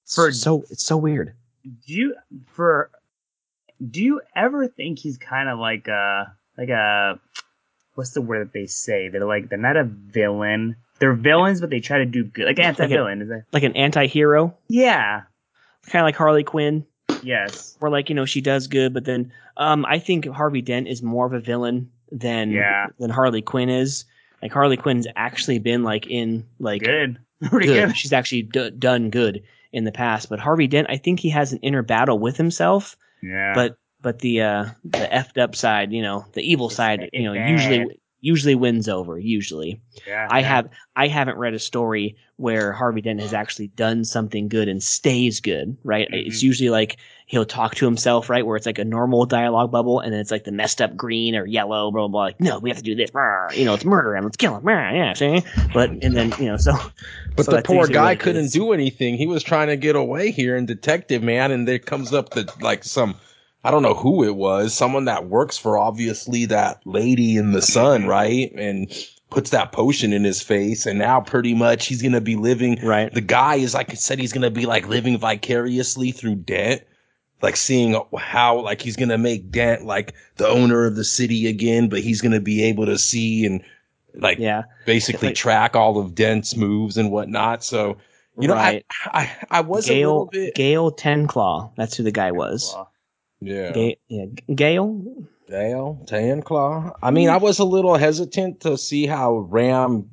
For so it's so weird. Do you for do you ever think he's kind of like a like a what's the word that they say? They're like they're not a villain. They're villains, but they try to do good, like anti-villain. Like, is it like an anti-hero? Yeah, kind of like Harley Quinn. Yes, or like you know she does good, but then um I think Harvey Dent is more of a villain than yeah. than Harley Quinn is. Like Harley Quinn's actually been like in like good, pretty good. good. She's actually d- done good in the past. But Harvey Dent, I think he has an inner battle with himself. Yeah. But but the uh the effed up side, you know, the evil side, you know, usually usually wins over. Usually, yeah, I yeah. have I haven't read a story where Harvey Dent has actually done something good and stays good. Right? Mm-hmm. It's usually like he'll talk to himself, right? Where it's like a normal dialogue bubble, and then it's like the messed up green or yellow, blah blah. blah like, no, we have to do this. You know, it's murder and let's kill him. Yeah, see? But and then you know, so. But so the poor guy couldn't do anything. He was trying to get away here, and Detective Man, and there comes up the like some I don't know who it was, someone that works for obviously that lady in the sun, right? And puts that potion in his face, and now pretty much he's gonna be living. Right. The guy is like I said, he's gonna be like living vicariously through Dent, like seeing how like he's gonna make Dent like the owner of the city again, but he's gonna be able to see and like yeah basically like, track all of Dent's moves and whatnot. So you know, right. I, I I was Gale, a little bit Gale Tenclaw. That's who the guy was. Yeah. Ga- yeah. Gale? Gale, Tan Claw. I mean, I was a little hesitant to see how Ram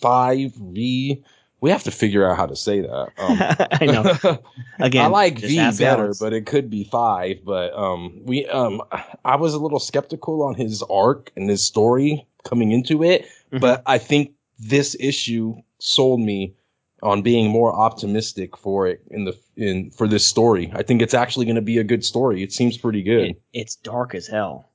5V. We have to figure out how to say that. Um, I know. Again, I like V better, Alex. but it could be five. But um, we um, I was a little skeptical on his arc and his story coming into it, mm-hmm. but I think this issue sold me on being more optimistic for it in the in for this story. I think it's actually going to be a good story. It seems pretty good. It, it's dark as hell.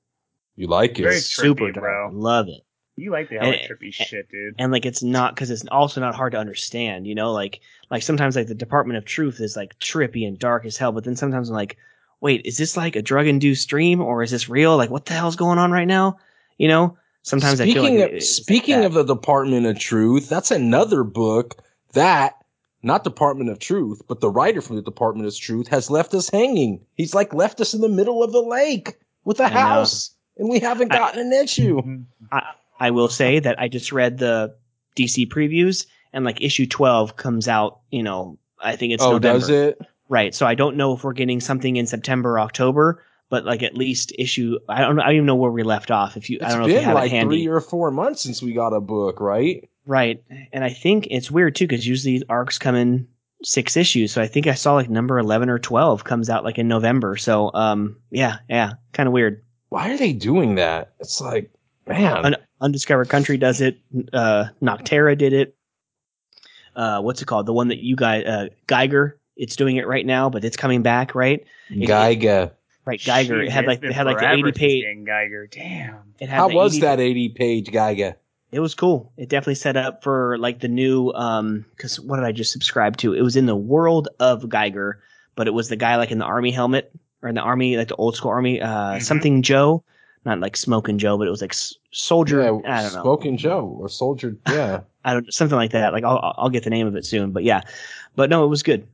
You like it? Very trippy, super dark. Bro. Love it. You like the hella trippy and, shit, dude. And like it's not because it's also not hard to understand. You know, like like sometimes like the Department of Truth is like trippy and dark as hell, but then sometimes I'm like, wait, is this like a drug induced dream or is this real? Like what the hell's going on right now? You know. Sometimes speaking I feel like of, speaking like of the Department of Truth, that's another book that not Department of Truth, but the writer from the Department of Truth has left us hanging. He's like left us in the middle of the lake with a house, and we haven't gotten I, an issue. I, I will say that I just read the DC previews, and like issue twelve comes out. You know, I think it's oh, November. does it? Right. So I don't know if we're getting something in September, or October, but like at least issue. I don't. I don't even know where we left off. If you, it's I don't know been if you have like it handy. three or four months since we got a book, right? Right. And I think it's weird too, because usually arcs come in six issues. So I think I saw like number 11 or 12 comes out like in November. So, um, yeah, yeah, kind of weird. Why are they doing that? It's like, man. Un- Undiscovered Country does it. Uh, Nocterra did it. Uh, what's it called? The one that you guys, uh, Geiger, it's doing it right now, but it's coming back, right? Geiger. It, right, Geiger. It had like, it had like the 80 page. Geiger, damn. it How was that 80 page Geiger? It was cool. It definitely set up for like the new um because what did I just subscribe to? It was in the world of Geiger, but it was the guy like in the army helmet or in the army like the old school army uh mm-hmm. something Joe, not like Smoking Joe, but it was like S- Soldier. Yeah, I don't know. Smoking Joe or Soldier. Yeah. I don't something like that. Like I'll I'll get the name of it soon, but yeah, but no, it was good.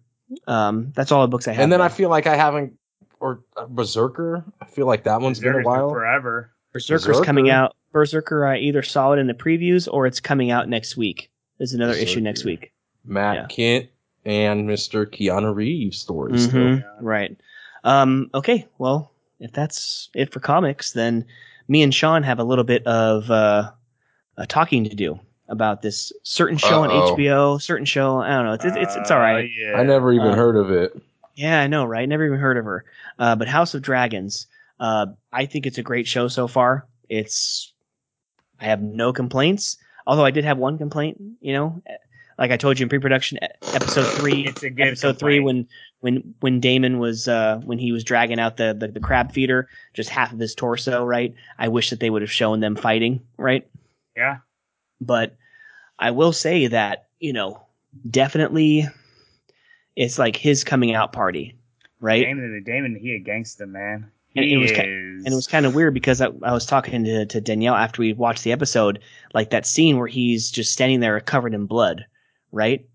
Um, that's all the books I have. and then though. I feel like I haven't, or uh, Berserker. I feel like that one's been a Berserker's been while. forever. Berserker's Berserker. coming out. Berserker I either saw it in the previews or it's coming out next week. There's another issue next week. Matt Yeah. Kindt and Mr. Keanu Reeves stories. still. Mhm, Yeah. Right. Um, okay. Well, if that's it for comics, then me and Sean have a little bit of uh, uh, talking to do about this certain show Uh-oh. on HBO, certain show. I don't know. It's it's it's, it's all right. Uh, yeah. I never even Um, heard of it. Yeah, I know, right? Never even heard of her. Uh, but House of Dragons, uh, I think it's a great show so far. It's, I have no complaints. Although I did have one complaint, you know, like I told you in pre-production, episode three, It's a good episode three, when when when Daemon was uh, when he was dragging out the, the the crab feeder, just half of his torso, right? I wish that they would have shown them fighting, right? Yeah. but I will say that you know definitely it's like his coming out party, right? Daemon, the Daemon, he a gangster man. And He it was is. And it was kind of weird because I, I was talking to, to Danielle after we watched the episode, like that scene where he's just standing there covered in blood, right?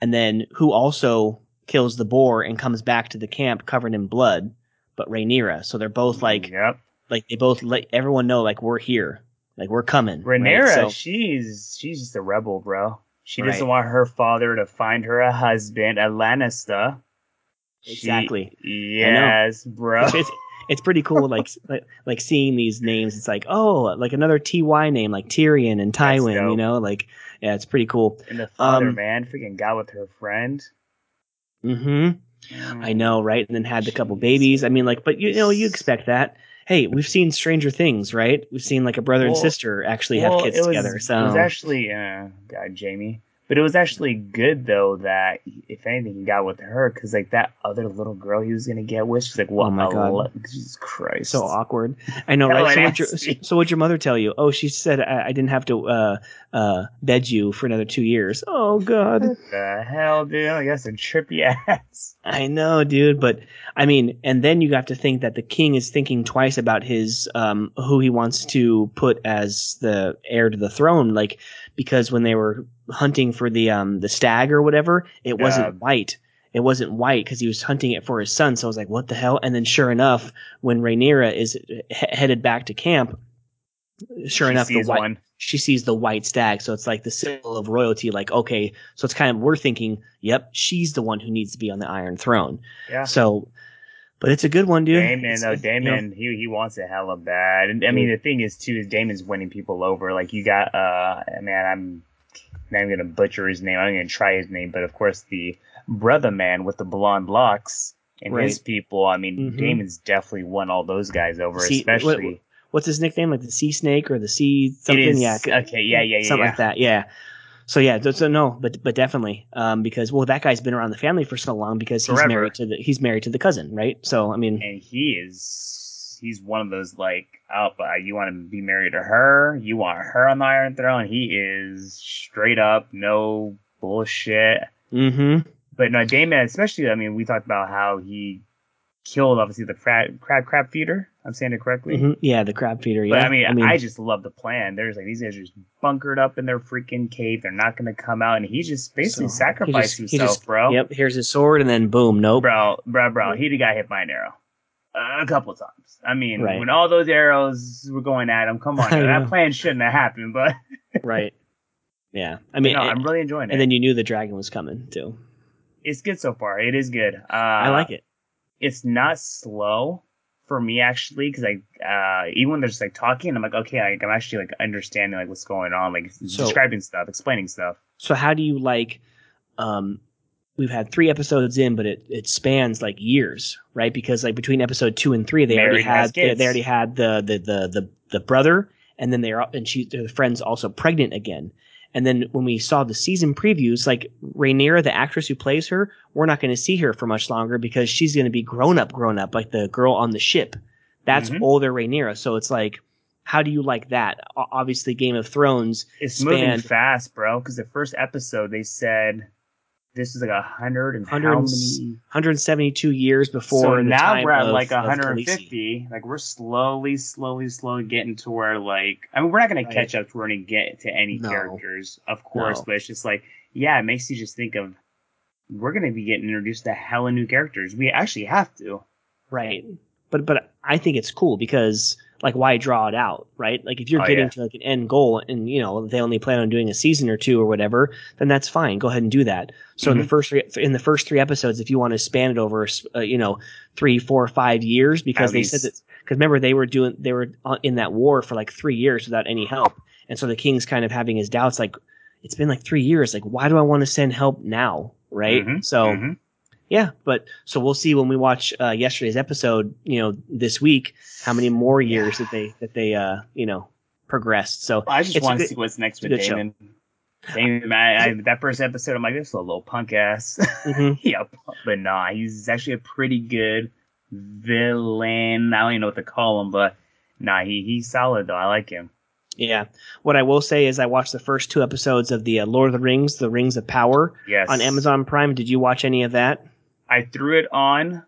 And then who also kills the boar and comes back to the camp covered in blood, but Rhaenyra. So they're both like, Yep. like they both let everyone know, like we're here, like we're coming. right? Rhaenyra, So- she's she's just a rebel, bro. She Right. doesn't want her father to find her a husband, a Lannister. She- Exactly. yes, bro. it's, it's, it's pretty cool, like, like like seeing these names. It's like, oh, like another Ty name, like Tyrion and Tywin. You know, like yeah, it's pretty cool. and the father, um, man, freaking got with her friend. Mm-hmm. I know, right? And then had the couple babies. I mean, like, but you know, you expect that. Hey, we've seen Stranger Things, right? We've seen like a brother and sister actually Well, have kids was, together. So it was actually, uh, God, Jamie. But it was actually good though that if anything he got with her because like that other little girl he was gonna get with, she's like, what? Oh my God. ele- Jesus Christ! so awkward. I know, right? So what'd, your, so what'd your mother tell you? Oh, she said I, I didn't have to uh, uh, bed you for another two years. Oh God. the hell, dude? I guess a trippy ass. I know, dude, but I mean, and then you have to think that the king is thinking twice about his um who he wants to put as the heir to the throne, like because when they were hunting for the um the stag or whatever, it Yeah. wasn't white. It wasn't white because he was hunting it for his son. So I was like, what the hell? And then sure enough, when Rhaenyra is he- headed back to camp, sure She enough, the white one. she sees the white stag. So it's like the symbol of royalty. Like, okay, so it's kind of, we're thinking, yep, she's the one who needs to be on the Iron Throne. Yeah. So, but it's a good one, dude. Daemon It's- though, you know, Daemon, he he wants it hella bad. And I mean, the thing is too is Daemon's winning people over. Like you got, uh, man, I'm not even gonna butcher his name. I'm gonna try his name, but of course the brother man with the blonde locks and his people. I mean, Mhm. Daemon's definitely won all those guys over, especially. what's his nickname? Like the sea snake or the sea something? is- yeah. okay, yeah, yeah, yeah, Something yeah. like that. Yeah. So yeah, so, so no, but but definitely, um, because well, that guy's been around the family for so long because he's Forever. married to the he's married to the cousin, right? So I mean, and he is he's one of those like oh but you want to be married to her you want her on the iron throne he is straight up no bullshit mm-hmm. but no daemon especially i mean we talked about how he killed obviously the crab crab, crab feeder i'm saying it correctly hmm Yeah, the crab feeder. Yeah. but I mean, I just love the plan. There's like these guys are just bunkered up in their freaking cave. They're not gonna come out, and he just basically So, he sacrificed just- he himself, just- bro. Yep. Here's his sword, and then boom, nope. bro, bro, bro. He got hit by an arrow a couple times. I mean, Right. when all those arrows were going at him, come on, now, that plan shouldn't have happened. But right. Yeah. I mean, no, and, I'm really enjoying it. and then you knew the dragon was coming too. it's good so far. It is good. Uh, I like it. It's not slow for me actually, because I uh, even when they're just like talking, I'm like, okay, like, I'm actually like understanding like what's going on, like So- describing stuff, explaining stuff. So how do you like? Um, we've had three episodes in, but it it spans like years, right? Because like between episode two and three, they already Married had they, they already had the the the the, the brother, and then they're and she the friend's also pregnant again. And then when we saw the season previews, like Rhaenyra, the actress who plays her, we're not going to see her for much longer because she's going to be grown up, grown up, like the girl on the ship. That's Mhm. older Rhaenyra. So it's like, how do you like that? Obviously, Game of Thrones It's moving fast, bro. Because the first episode they said this is like a hundred and how many? 172 years before. So now we're at of- like of 150. Like we're slowly, slowly, slowly getting to where like I mean we're not gonna Right. catch up to where we're gonna get to any No. characters, of course, No. but it's just like yeah, it makes you just think of we're gonna be getting introduced to hella new characters. We actually have to. Right. But but I think it's cool because like why draw it out, right? Like if you're Oh, getting yeah. to like an end goal and you know they only plan on doing a season or two or whatever, then that's fine. Go ahead and do that. So in the Mm-hmm. first three, in the first three episodes, if you want to span it over, uh, you know, three, four, five years, because At they said that because remember they were doing they were in that war for like three years without any help, and so the king's kind of having his doubts, like it's been like three years, like why do I want to send help now, right? Mhm, So. mhm. Yeah, but so we'll see when we watch uh, yesterday's episode. You know, this week, how many more years that they that they uh you know progressed. So Well, I just want to see what's next with show. Daemon. Daemon, I, I, that first episode, I'm like, this is a little punk ass. mhm. yeah, but nah, he's actually a pretty good villain. I don't even know what to call him, but nah, he he's solid though. I like him. yeah. What I will say is I watched the first two episodes of the uh, Lord of the Rings, The Rings of Power, Yes, on Amazon Prime. Did you watch any of that? I threw it on,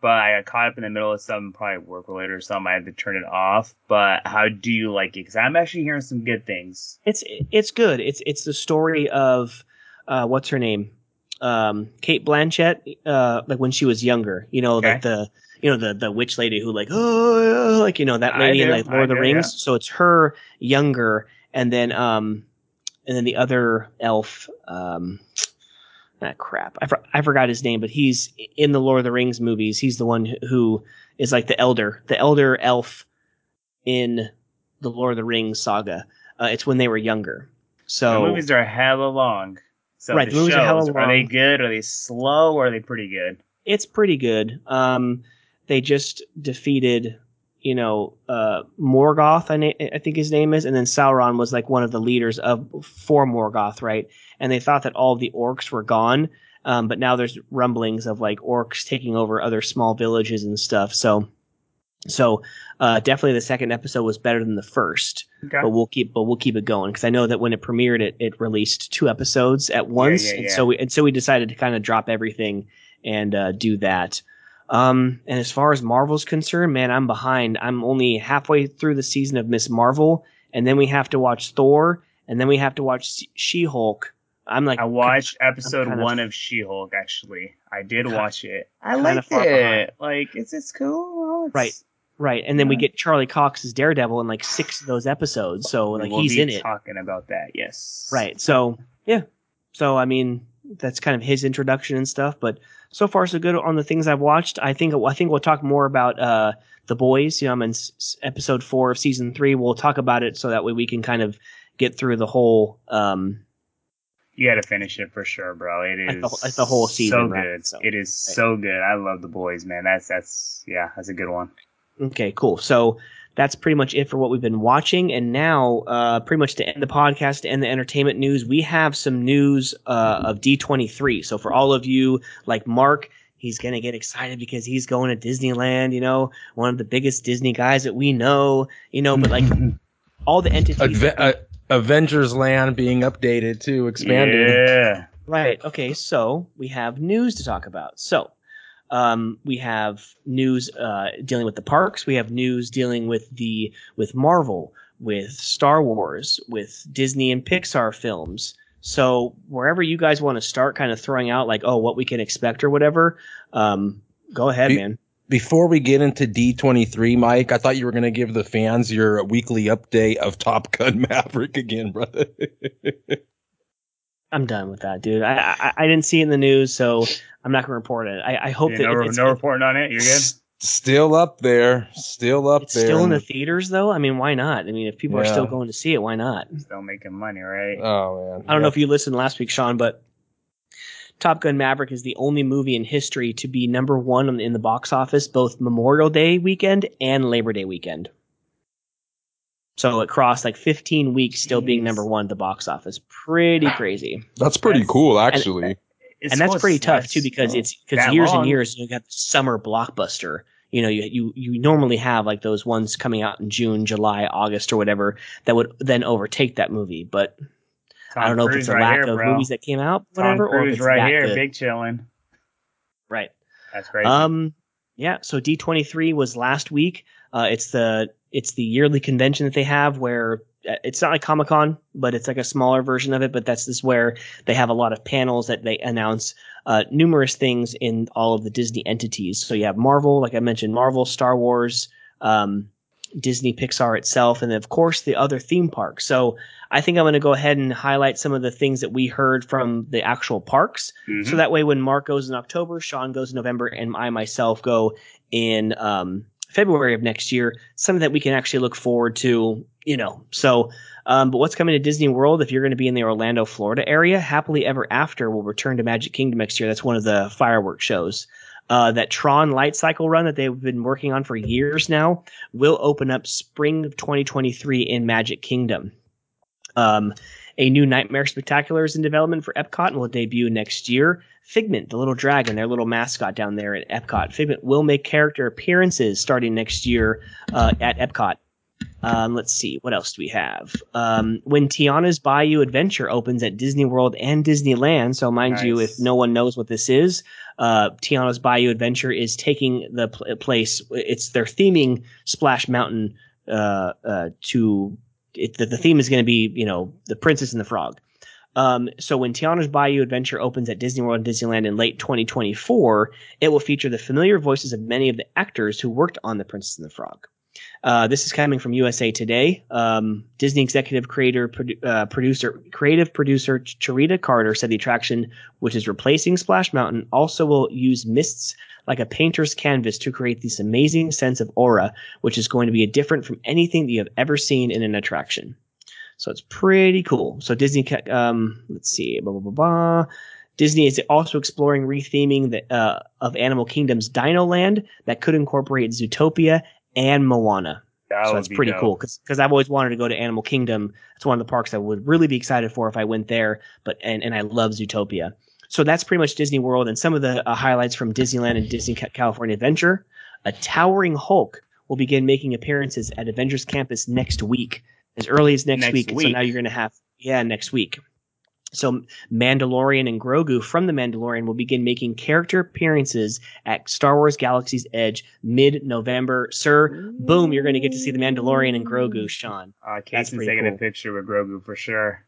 but I got caught up in the middle of something, probably work related or something. I had to turn it off. But how do you like it? Because I'm actually hearing some good things. It's it's good. It's it's the story of uh, what's her name, um, Cate Blanchett, uh, like when she was younger. You know, Okay. like the you know the the witch lady who like oh like you know that lady in like Lord I of the do, Rings. yeah. So it's her younger, and then um, and then the other elf. Um, ah, crap. I, for, I forgot his name, but he's in the Lord of the Rings movies. He's the one who- is like the elder, the elder elf in the Lord of the Rings saga. Uh, it's when they were younger. So the movies are hella long. So Right, the, the movies are hella long. are they good? Are they slow? Or are they pretty good? it's pretty good. Um, they just defeated, you know, uh, Morgoth. I, na- I think his name is, and then Sauron was like one of the leaders of for Morgoth, right? And they thought that all the orcs were gone, um, but now there's rumblings of like orcs taking over other small villages and stuff. So, so uh, definitely the second episode was better than the first. Okay. but we'll keep but we'll keep it going because I know that when it premiered, it it released two episodes at once, yeah, and yeah. so we and so we decided to kind of drop everything and uh, do that. Um, and as far as Marvel's concerned, man, I'm behind. I'm only halfway through the season of Miss Marvel, and then we have to watch Thor, and then we have to watch She Hulk. I'm like, I watched episode kind of- one of She-Hulk. Actually, I did Kinda- watch it. I kinda liked it. behind. Like it's it's cool. It's, Right. right, and then we get Charlie Cox as Daredevil in like six of those episodes, so we like will he's be in it. Talking about that, yes. Right. So yeah. So I mean, that's kind of his introduction and stuff. But so far so good on the things I've watched. I think I think we'll talk more about uh, the boys. You know, I'm in s- s- episode four of season three. We'll talk about it so that way we can kind of get through the whole. Um, You got to finish it for sure, bro. It is Like the- like the whole season, So right? good. So- it is so good. I love the boys, man. That's that's yeah, that's a good one. okay, cool. So that's pretty much it for what we've been watching. And now, uh, pretty much to end the podcast, to end the entertainment news, we have some news uh, of D23. So for all of you like Mark, he's going to get excited because he's going to Disneyland, you know, one of the biggest Disney guys that we know, you know, but like all the entities. Adve- uh, Avengers Land being updated too, expanded. Yeah. Right. Okay. So we have news to talk about. So um, we have news uh, dealing with the parks. We have news dealing with the with Marvel, with Star Wars, with Disney and Pixar films. So wherever you guys want to start, kind of throwing out like, oh, what we can expect or whatever. Um, go ahead, Be- man. Before we get into D23, Mike, I thought you were going to give the fans your weekly update of Top Gun Maverick again, brother. I'm done with that, dude. I, I I didn't see it in the news, so I'm not gonna report it. I, I hope Yeah, that no, it's, no reporting on it. You're good. S- Still up there. Still up it's there. still in the theaters, though. I mean, why not? I mean, if people are still going to see it, why not? Still making money, right? oh, man. I don't know if you listened last week, Sean, but Top Gun Maverick is the only movie in history to be number one in the box office both Memorial Day weekend and Labor Day weekend. So it crossed like 15 weeks still being number one at the box office. Pretty crazy. That's pretty That's- cool, actually. It's and that's pretty tough that's- too because well, it's because years long. and years you got the summer blockbuster. You know, you, you you normally have like those ones coming out in June, July, August, or whatever that would then overtake that movie. But I don't know if it's a right lack here, of bro. movies that came out, Tom whatever, or if Cruise it's right that here, good. big chilling. Right. That's crazy. Um, yeah. So D23 was last week. Uh, it's the it's the yearly convention that they have where uh, it's not like Comic Con, but it's like a smaller version of it. But that's this where they have a lot of panels that they announce uh, numerous things in all of the Disney entities. So you have Marvel, like I mentioned, Marvel, Star Wars, um, Disney, Pixar itself, and then of course the other theme parks. So I think I'm going to go ahead and highlight some of the things that we heard from the actual parks. Mhm. So that way, when Mark goes in October, Sean goes in November, and I myself go in um, February of next year, something that we can actually look forward to, you know. So, um, but what's coming to Disney World? If you're going to be in the Orlando, Florida area, Happily Ever After will return to Magic Kingdom next year. That's one of the fireworks shows. Uh, that Tron Light Cycle run that they've been working on for years now will open up spring of 2023 in Magic Kingdom. Um, a new Nightmare Spectacular is in development for Epcot and will debut next year. Figment, the little dragon, their little mascot down there at Epcot. Figment will make character appearances starting next year uh, at Epcot. Um, let's see, what else do we have? Um, when Tiana's Bayou Adventure opens at Disney World and Disneyland, so mind you, if no one knows what this is, uh, Tiana's Bayou Adventure is taking the pl- place. It's their theming Splash Mountain uh, uh, to it, the, the theme is going to be you know the Princess and the Frog. Um, so when Tiana's Bayou Adventure opens at Disney World and Disneyland in late 2024, it will feature the familiar voices of many of the actors who worked on The Princess and the Frog. Uh, this is coming from USA Today. Um, Disney executive creator produ- uh, producer creative producer Charita Carter said the attraction, which is replacing Splash Mountain, also will use mists like a painter's canvas to create this amazing sense of aura, which is going to be different from anything that you have ever seen in an attraction. So it's pretty cool. So Disney, um, let's see, blah blah blah blah. Disney is also exploring retheming the, uh, of Animal Kingdom's Dino Land that could incorporate Zootopia and Moana. That so that's pretty dope. cool because I've always wanted to go to Animal Kingdom. It's one of the parks I would really be excited for if I went there. But and and I love Zootopia. So that's pretty much Disney World and some of the uh, highlights from Disneyland and Disney California Adventure. A towering Hulk will begin making appearances at Avengers Campus next week, as early as next, Next week. And So now you're going to have yeah next week. So Mandalorian and Grogu from the Mandalorian will begin making character appearances at Star Wars Galaxy's Edge mid-November. Sir, boom, you're going to get to see the Mandalorian and Grogu, Sean. Uh, That's Casey's pretty taking cool. a picture with Grogu for sure.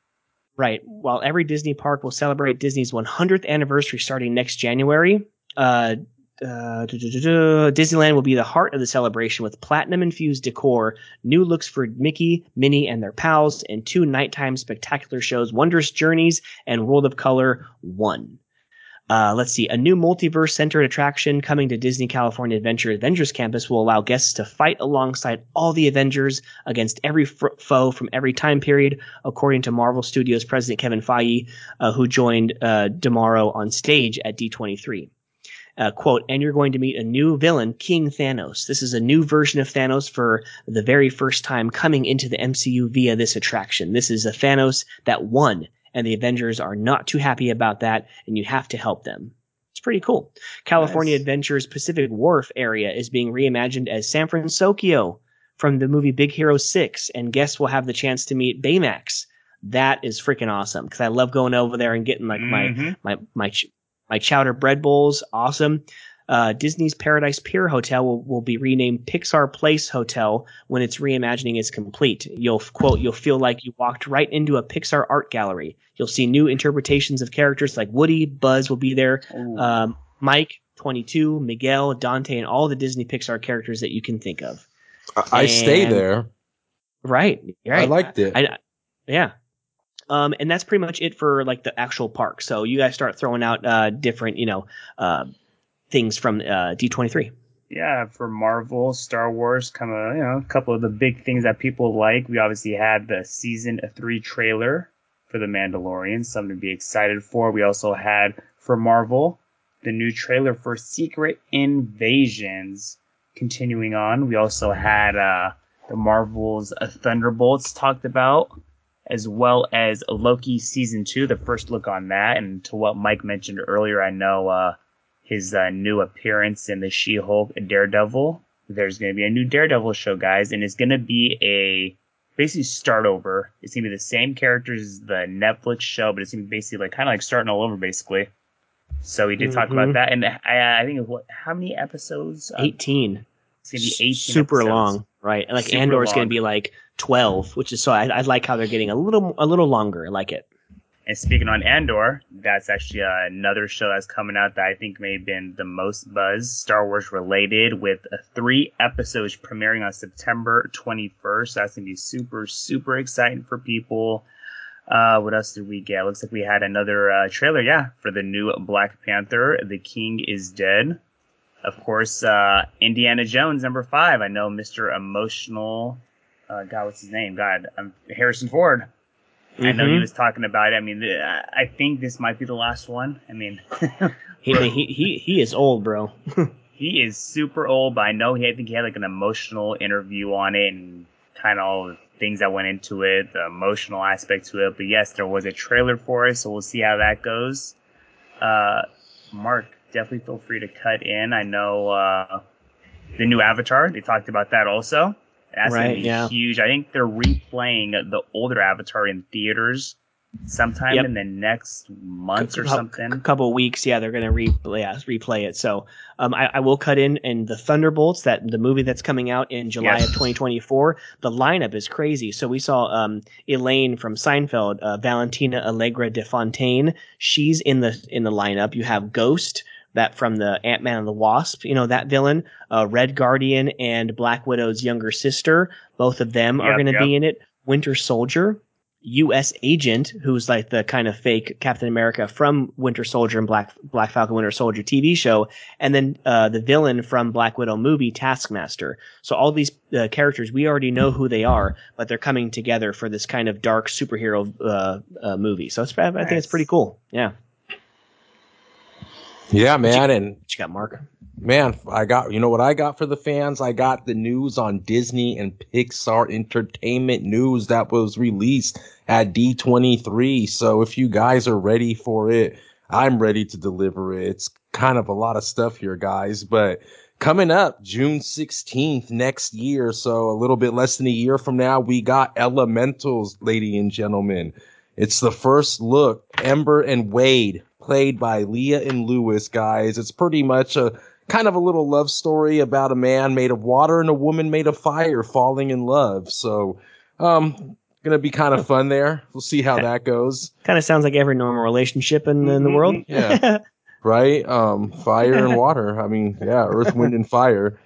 Right. While every Disney park will celebrate Disney's 100th anniversary starting next January, uh, uh, Disneyland will be the heart of the celebration with platinum infused decor, new looks for Mickey, Minnie, and their pals, and two nighttime spectacular shows Wondrous Journeys and World of Color 1. Uh, let's see. A new multiverse centered attraction coming to Disney California Adventure Avengers Campus will allow guests to fight alongside all the Avengers against every f- foe from every time period, according to Marvel Studios president Kevin Feige, uh, who joined uh, Tomorrow on stage at D23. Uh, quote, and you're going to meet a new villain, King Thanos. This is a new version of Thanos for the very first time coming into the MCU via this attraction. This is a Thanos that won, and the Avengers are not too happy about that, and you have to help them. It's pretty cool. California Nice. Adventures Pacific Wharf area is being reimagined as San Francisco from the movie Big Hero 6, and guests will have the chance to meet Baymax. That is freaking awesome because I love going over there and getting like my Mhm. my my ch- my chowder bread bowls awesome. Uh, disney's paradise pier hotel will, will be renamed pixar place hotel when its reimagining is complete. You'll quote you'll feel like you walked right into a pixar art gallery. You'll see new interpretations of characters like woody buzz will be there. Um, mike 22 miguel dante and all the disney pixar characters that you can think of. I, I stay there. right right. I liked it. I, yeah. Um, and that's pretty much it for like the actual park. So you guys start throwing out uh, different, you know, uh, things from uh, D23. yeah, for Marvel, Star Wars, kind of, you know, a couple of the big things that people like. We obviously had the season three trailer for The Mandalorian, something to be excited for. We also had for Marvel the new trailer for Secret Invasions. Continuing on, we also had uh, the Marvel's Thunderbolts talked about, as well as Loki season two, the first look on that. And to what Mike mentioned earlier, I know uh, his uh, new appearance in the She-Hulk Daredevil. There's going to be a new Daredevil show, guys, and it's going to be a basically start over. It's gonna be the same characters as the Netflix show, but it's gonna be basically like kind of like starting all over, basically. So we did talk Mhm. about that, and I, I think what how many episodes? Uh, 18. It's gonna be eighteen. Super episodes. long, right? And like Super Andor is going to be like 12, which is so I, I like how they're getting a little a little longer. I like it. And speaking on Andor, that's actually another show that's coming out that I think may have been the most buzz Star Wars related with three episodes premiering on September 21st. That's going to be super, super exciting for people. Uh, what else did we get? Looks like we had another uh, trailer, yeah, for the new Black Panther, The King is Dead. Of course, uh, Indiana Jones, number five. I know Mr. Emotional, uh, God, what's his name? God, um, Harrison Ford. I know he Mhm. was talking about it. I mean, the, I think this might be the last one. I mean, He, he he he is old, bro. he is super old, but I know he. I think he had like an emotional interview on it and kind of all the things that went into it, the emotional aspect to it. But yes, there was a trailer for it, so we'll see how that goes. Uh, Mark, definitely feel free to cut in. I know uh, the new Avatar. They talked about that also. That's gonna be yeah. huge. I think they're replaying the older Avatar in theaters sometime Yep. in the next months or something. A couple weeks, yeah, they're gonna replay yeah, replay it. So um, I, I will cut in and the Thunderbolts, that the movie that's coming out in July Yes. of 2024. The lineup is crazy. So we saw um, Elaine from Seinfeld, uh, Valentina Allegra de Fontaine. She's in the in the lineup. You have Ghost. That from the Ant Man and the Wasp, you know that villain, uh, Red Guardian and Black Widow's younger sister, both of them are going to yep. be in it. Winter Soldier, U.S. agent who's like the kind of fake Captain America from Winter Soldier and Black Black Falcon Winter Soldier TV show, and then uh, the villain from Black Widow movie Taskmaster. So all these uh, characters we already know who they are, but they're coming together for this kind of dark superhero uh, uh, movie. So it's I think it's pretty cool. Yeah, Yeah, man, and what you got, Mark? man, I got you know what I got for the fans? I got the news on Disney and Pixar Entertainment news that was released at D23. So if you guys are ready for it, I'm ready to deliver it. It's kind of a lot of stuff here, guys, but coming up June 16th next year, so a little bit less than a year from now, we got Elementals, ladies and gentlemen. It's the first look, Ember and Wade, played by Leah and Lewis, guys. It's pretty much a kind of a little love story about a man made of water and a woman made of fire falling in love. So, um, gonna be kind of fun there. We'll see how that goes. Kind of sounds like every normal relationship in, in the Mhm. world. Yeah. Right? Um, fire and water. I mean, yeah, earth, wind, and fire.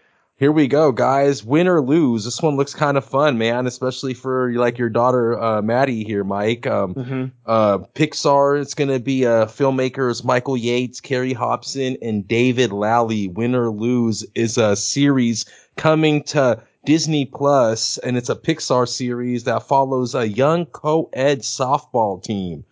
Here we go, guys. Win or lose. This one looks kind of fun, man, especially for like your daughter, uh, Maddie here, Mike. Um, hmm uh, Pixar. It's going to be uh, filmmakers Michael Yates, Carrie Hobson, and David Lally. Win or Lose is a series coming to Disney Plus, and it's a Pixar series that follows a young co-ed softball team.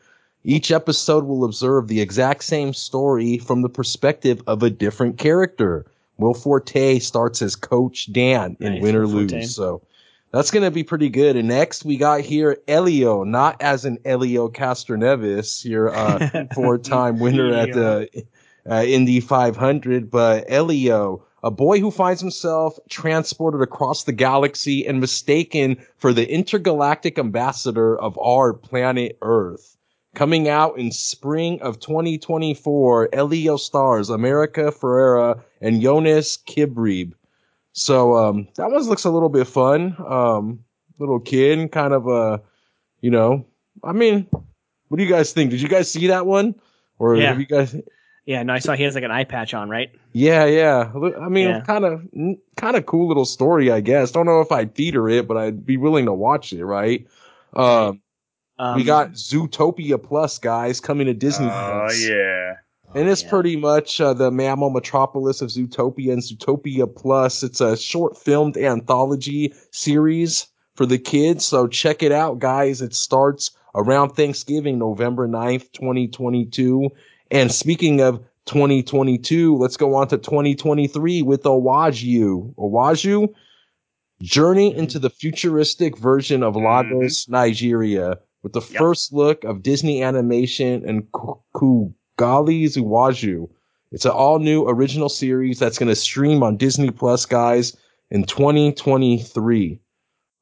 Each episode will observe the exact same story from the perspective of a different character. Will Forte starts as Coach Dan in Nice, Win or Lose. Forte. So that's going to be pretty good. And next we got here Elio, not as an Elio Castroneves, your uh, four-time winner at the uh, Indy 500, but Elio, a boy who finds himself transported across the galaxy and mistaken for the intergalactic ambassador of our planet Earth. Coming out in spring of 2024, Elio stars America Ferrera and Jonas Kibreab. So um, that one looks a little bit fun. Um, little kid, kind of a, you know, I mean, what do you guys think? Did you guys see that one? Or Yeah. have you guys? Yeah, no, I saw he has like an eye patch on, right? Yeah, yeah. I mean, kind of, kind of cool little story, I guess. Don't know if I'd theater it, but I'd be willing to watch it, right? Um, Um, we got Zootopia Plus, guys, coming to Disney Oh Plus. yeah. And it's yeah. pretty much uh, the mammal metropolis of Zootopia and Zootopia Plus. It's a short filmed anthology series for the kids. So check it out, guys. It starts around Thanksgiving, November 9th, 2022. And speaking of 2022, let's go on to 2023 with Owaju. Owaju? Journey into the futuristic version of Lagos, Nigeria, with the Yep. first look of Disney animation and Ku- Kugali Zuwaju. It's an all new original series that's going to stream on Disney Plus, guys, in 2023.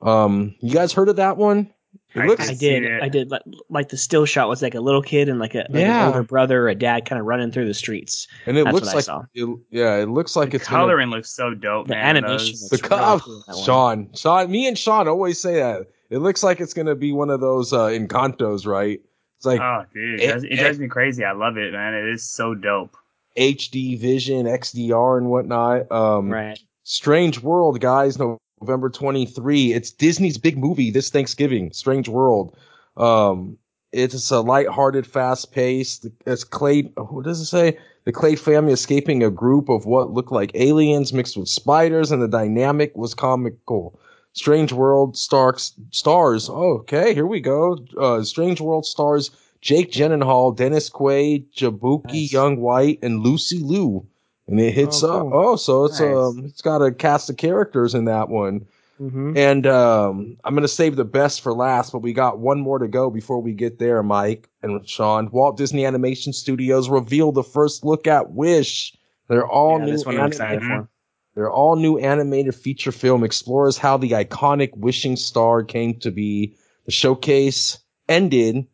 Um, you guys heard of that one? It I looks I did. it. I did. Like, like the still shot was like a little kid and like a like Yeah. an older brother or a dad kind of running through the streets. and it That's looks what I like saw. it, yeah, it looks like the it's gonna- coloring looks so dope, The man. animation Those- the looks co- really cool in that one. Sean, Sean, me and Sean always say that. It looks like it's gonna be one of those uh, Encantos, right? It's like oh, dude, it- it, drives- it it- drives me crazy. I love it, man. It is so dope. HD vision, XDR, and whatnot. Um, Right. Strange World, guys, November 23. It's Disney's big movie this Thanksgiving, Strange World. Um, it's a lighthearted, fast paced. It's Clay, what does it say? The Clay family escaping a group of what looked like aliens mixed with spiders, and the dynamic was comical. Strange World stars, stars. Oh, okay, here we go. Uh, Strange World stars Jake Gyllenhaal, Dennis Quaid, Jaboukie Nice. Young White, and Lucy Liu. And it hits Oh, up. Oh, so it's Nice. um, it's got a cast of characters in that one. Mm-hmm. And um, I'm gonna save the best for last, but we got one more to go before we get there, Mike and Sean. Walt Disney Animation Studios revealed the first look at Wish. They're all yeah, new. this one I'm excited for. Their all new animated feature film explores how the iconic wishing star came to be. The showcase ended.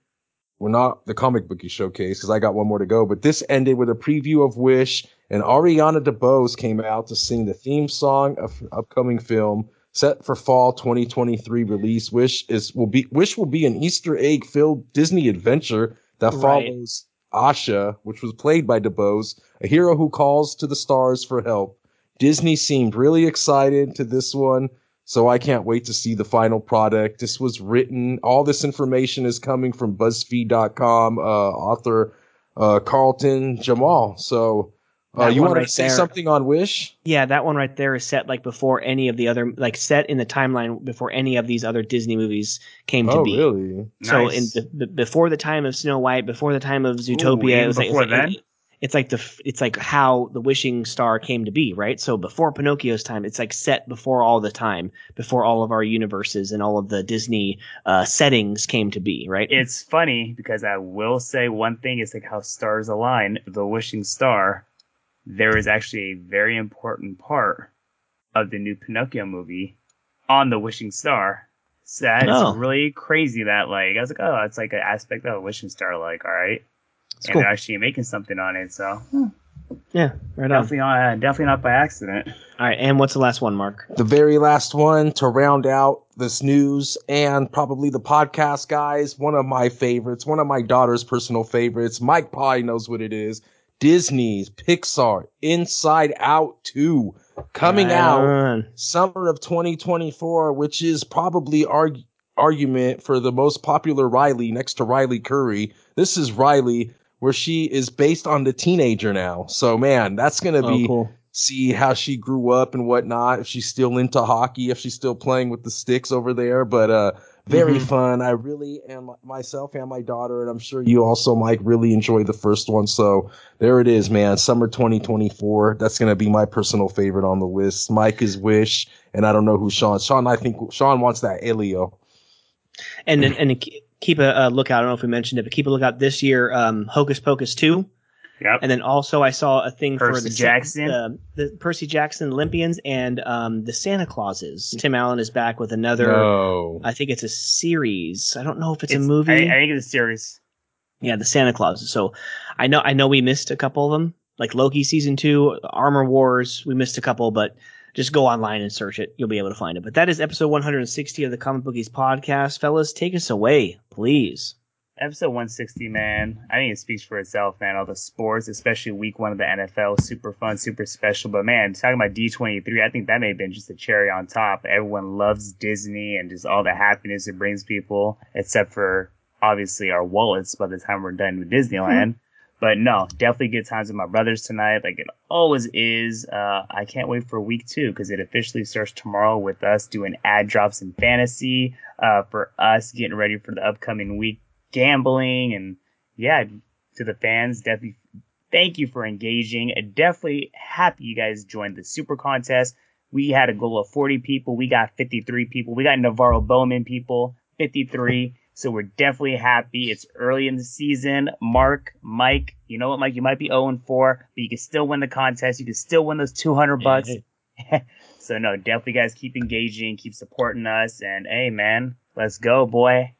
Well, not the comic booky showcase because I got one more to go, but this ended with a preview of Wish and Ariana DeBose came out to sing the theme song of upcoming film set for fall 2023 release. Wish is will be Wish will be an Easter egg filled Disney adventure that Right. follows Asha, which was played by DeBose, a hero who calls to the stars for help. Disney seemed really excited to this one, so I can't wait to see the final product. This was written, all this information is coming from BuzzFeed.com, uh, author uh, Carlton Jamal. So, uh, you want right to say there. something on Wish? Yeah, that one right there is set like before any of the other, like set in the timeline before any of these other Disney movies came to Oh, be. really? So Nice. in b- b- before the time of Snow White, before the time of Zootopia, even it was like, it's before like then? it- it's like the it's like how the wishing star came to be, right? So before Pinocchio's time, it's like set before all the time, before all of our universes and all of the Disney uh, settings came to be, right? It's funny because I will say one thing is like how stars align. The wishing star, there is actually a very important part of the new Pinocchio movie on the wishing star. So that's Oh. really crazy that like I was like, oh, it's like an aspect of a wishing star. Like, all right, It's and cool. actually making something on it. So hmm. yeah, right on. definitely not, definitely not by accident. All right, and what's the last one, Mark? The very last one to round out this news and probably the podcast, guys. One of my favorites, one of my daughter's personal favorites. Mike probably knows what it is. Disney's Pixar Inside Out 2 coming Right out on. summer of 2024, which is probably arg- argument for the most popular Riley next to Riley Curry. This is Riley, where she is based on the teenager now. So man, that's gonna Oh, be cool. see how she grew up and whatnot. If she's still into hockey, if she's still playing with the sticks over there, but uh. Very Mhm. fun. I really am myself and my daughter, and I'm sure you also, Mike, really enjoyed the first one. So there it is, man. Summer 2024. That's gonna be my personal favorite on the list. Mike is Wish, and I don't know who Sean. Sean, I think Sean wants that Elio. And and, and keep a, a lookout. I don't know if we mentioned it, but keep a lookout this year. Um, Hocus Pocus two, Yep. and then also I saw a thing for the Jackson. uh, the Percy Jackson Olympians and um, the Santa Clauses. Tim Allen is back with another. No. I think it's a series. I don't know if it's, It's- a movie. I, I think it's a series. yeah, the Santa Clauses. So I know I know we missed a couple of them, like Loki season two, Armor Wars. We missed a couple, but just go online and search it. You'll be able to find it. But that is episode 160 of the Comic Bookies podcast. Fellas, take us away, please. Episode 160, man. I think it speaks for itself, man. All the sports, especially week one of the NFL, super fun, super special. But man, talking about D23, I think that may have been just a cherry on top. Everyone loves Disney and just all the happiness it brings people, except for obviously our wallets by the time we're done with Disneyland. But no, definitely good times with my brothers tonight, like it always is. Uh, I can't wait for week two because it officially starts tomorrow with us doing ad drops in fantasy. Uh, for us getting ready for the upcoming week, gambling, and yeah, to the fans, definitely thank you for engaging. And definitely happy you guys joined the super contest. We had a goal of 40 people. We got 53 people. We got NaVorro Bowman people, 53. So we're definitely happy. It's early in the season. Mark, Mike, you know what, Mike? You might be 0 4, but you can still win the contest. You can still win those 200 bucks. So no, definitely guys keep engaging, keep supporting us, and hey man, let's go, boy.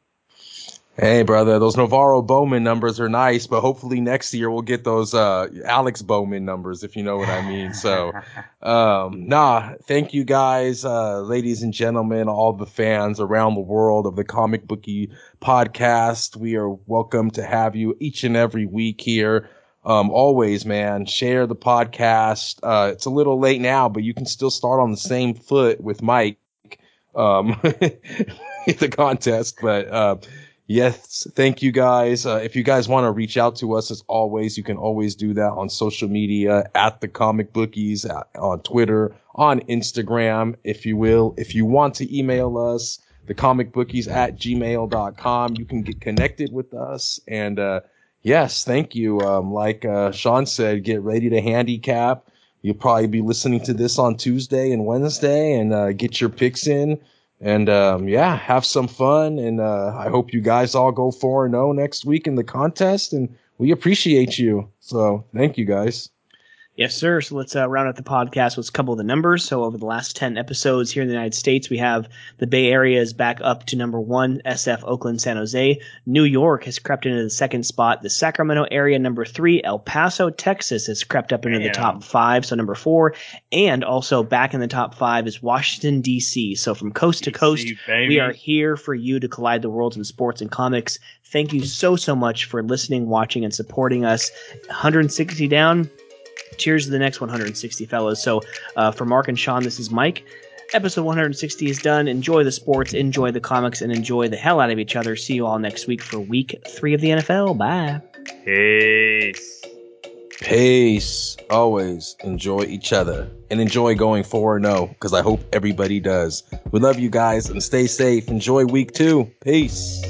Hey, brother, those NaVorro Bowman numbers are nice, but hopefully next year we'll get those uh, Alex Bowman numbers, if you know what I mean. So, um, nah, thank you guys, uh, ladies and gentlemen, all the fans around the world of the Comic Bookie podcast. We are welcome to have you each and every week here. Um, always, man, share the podcast. Uh, it's a little late now, but you can still start on the same foot with Mike, um, the contest, but, uh, Yes, thank you guys. Uh, if you guys want to reach out to us, as always, you can always do that on social media at the comic bookies, at, on Twitter, on Instagram, if you will. If you want to email us, the comic bookies at gmail.com, you can get connected with us. And, uh, yes, thank you. Um, like, uh, Sean said, get ready to handicap. You'll probably be listening to this on Tuesday and Wednesday and, uh, get your picks in and um, yeah, have some fun. And uh, I hope you guys all go 4 0 next week in the contest. And we appreciate you. So thank you guys. Yes, sir. So let's uh, round out the podcast with a couple of the numbers. So over the last 10 episodes here in the United States, we have the Bay Area is back up to number one, SF, Oakland, San Jose. New York has crept into the second spot. The Sacramento area, number three. El Paso, Texas has crept up into the top five, so number four. And also back in the top five is Washington, D.C. So from coast to coast, baby. we are here for you to collide the worlds of sports and comics. Thank you so, so much for listening, watching, and supporting us. 160 down cheers to the next 160 fellows so uh, for mark and sean this is mike episode 160 is done enjoy the sports enjoy the comics and enjoy the hell out of each other see you all next week for week three of the nfl bye Peace. Peace. Always enjoy each other and enjoy going 4 0 because I hope everybody does. We love you guys and stay safe. Enjoy week two. Peace.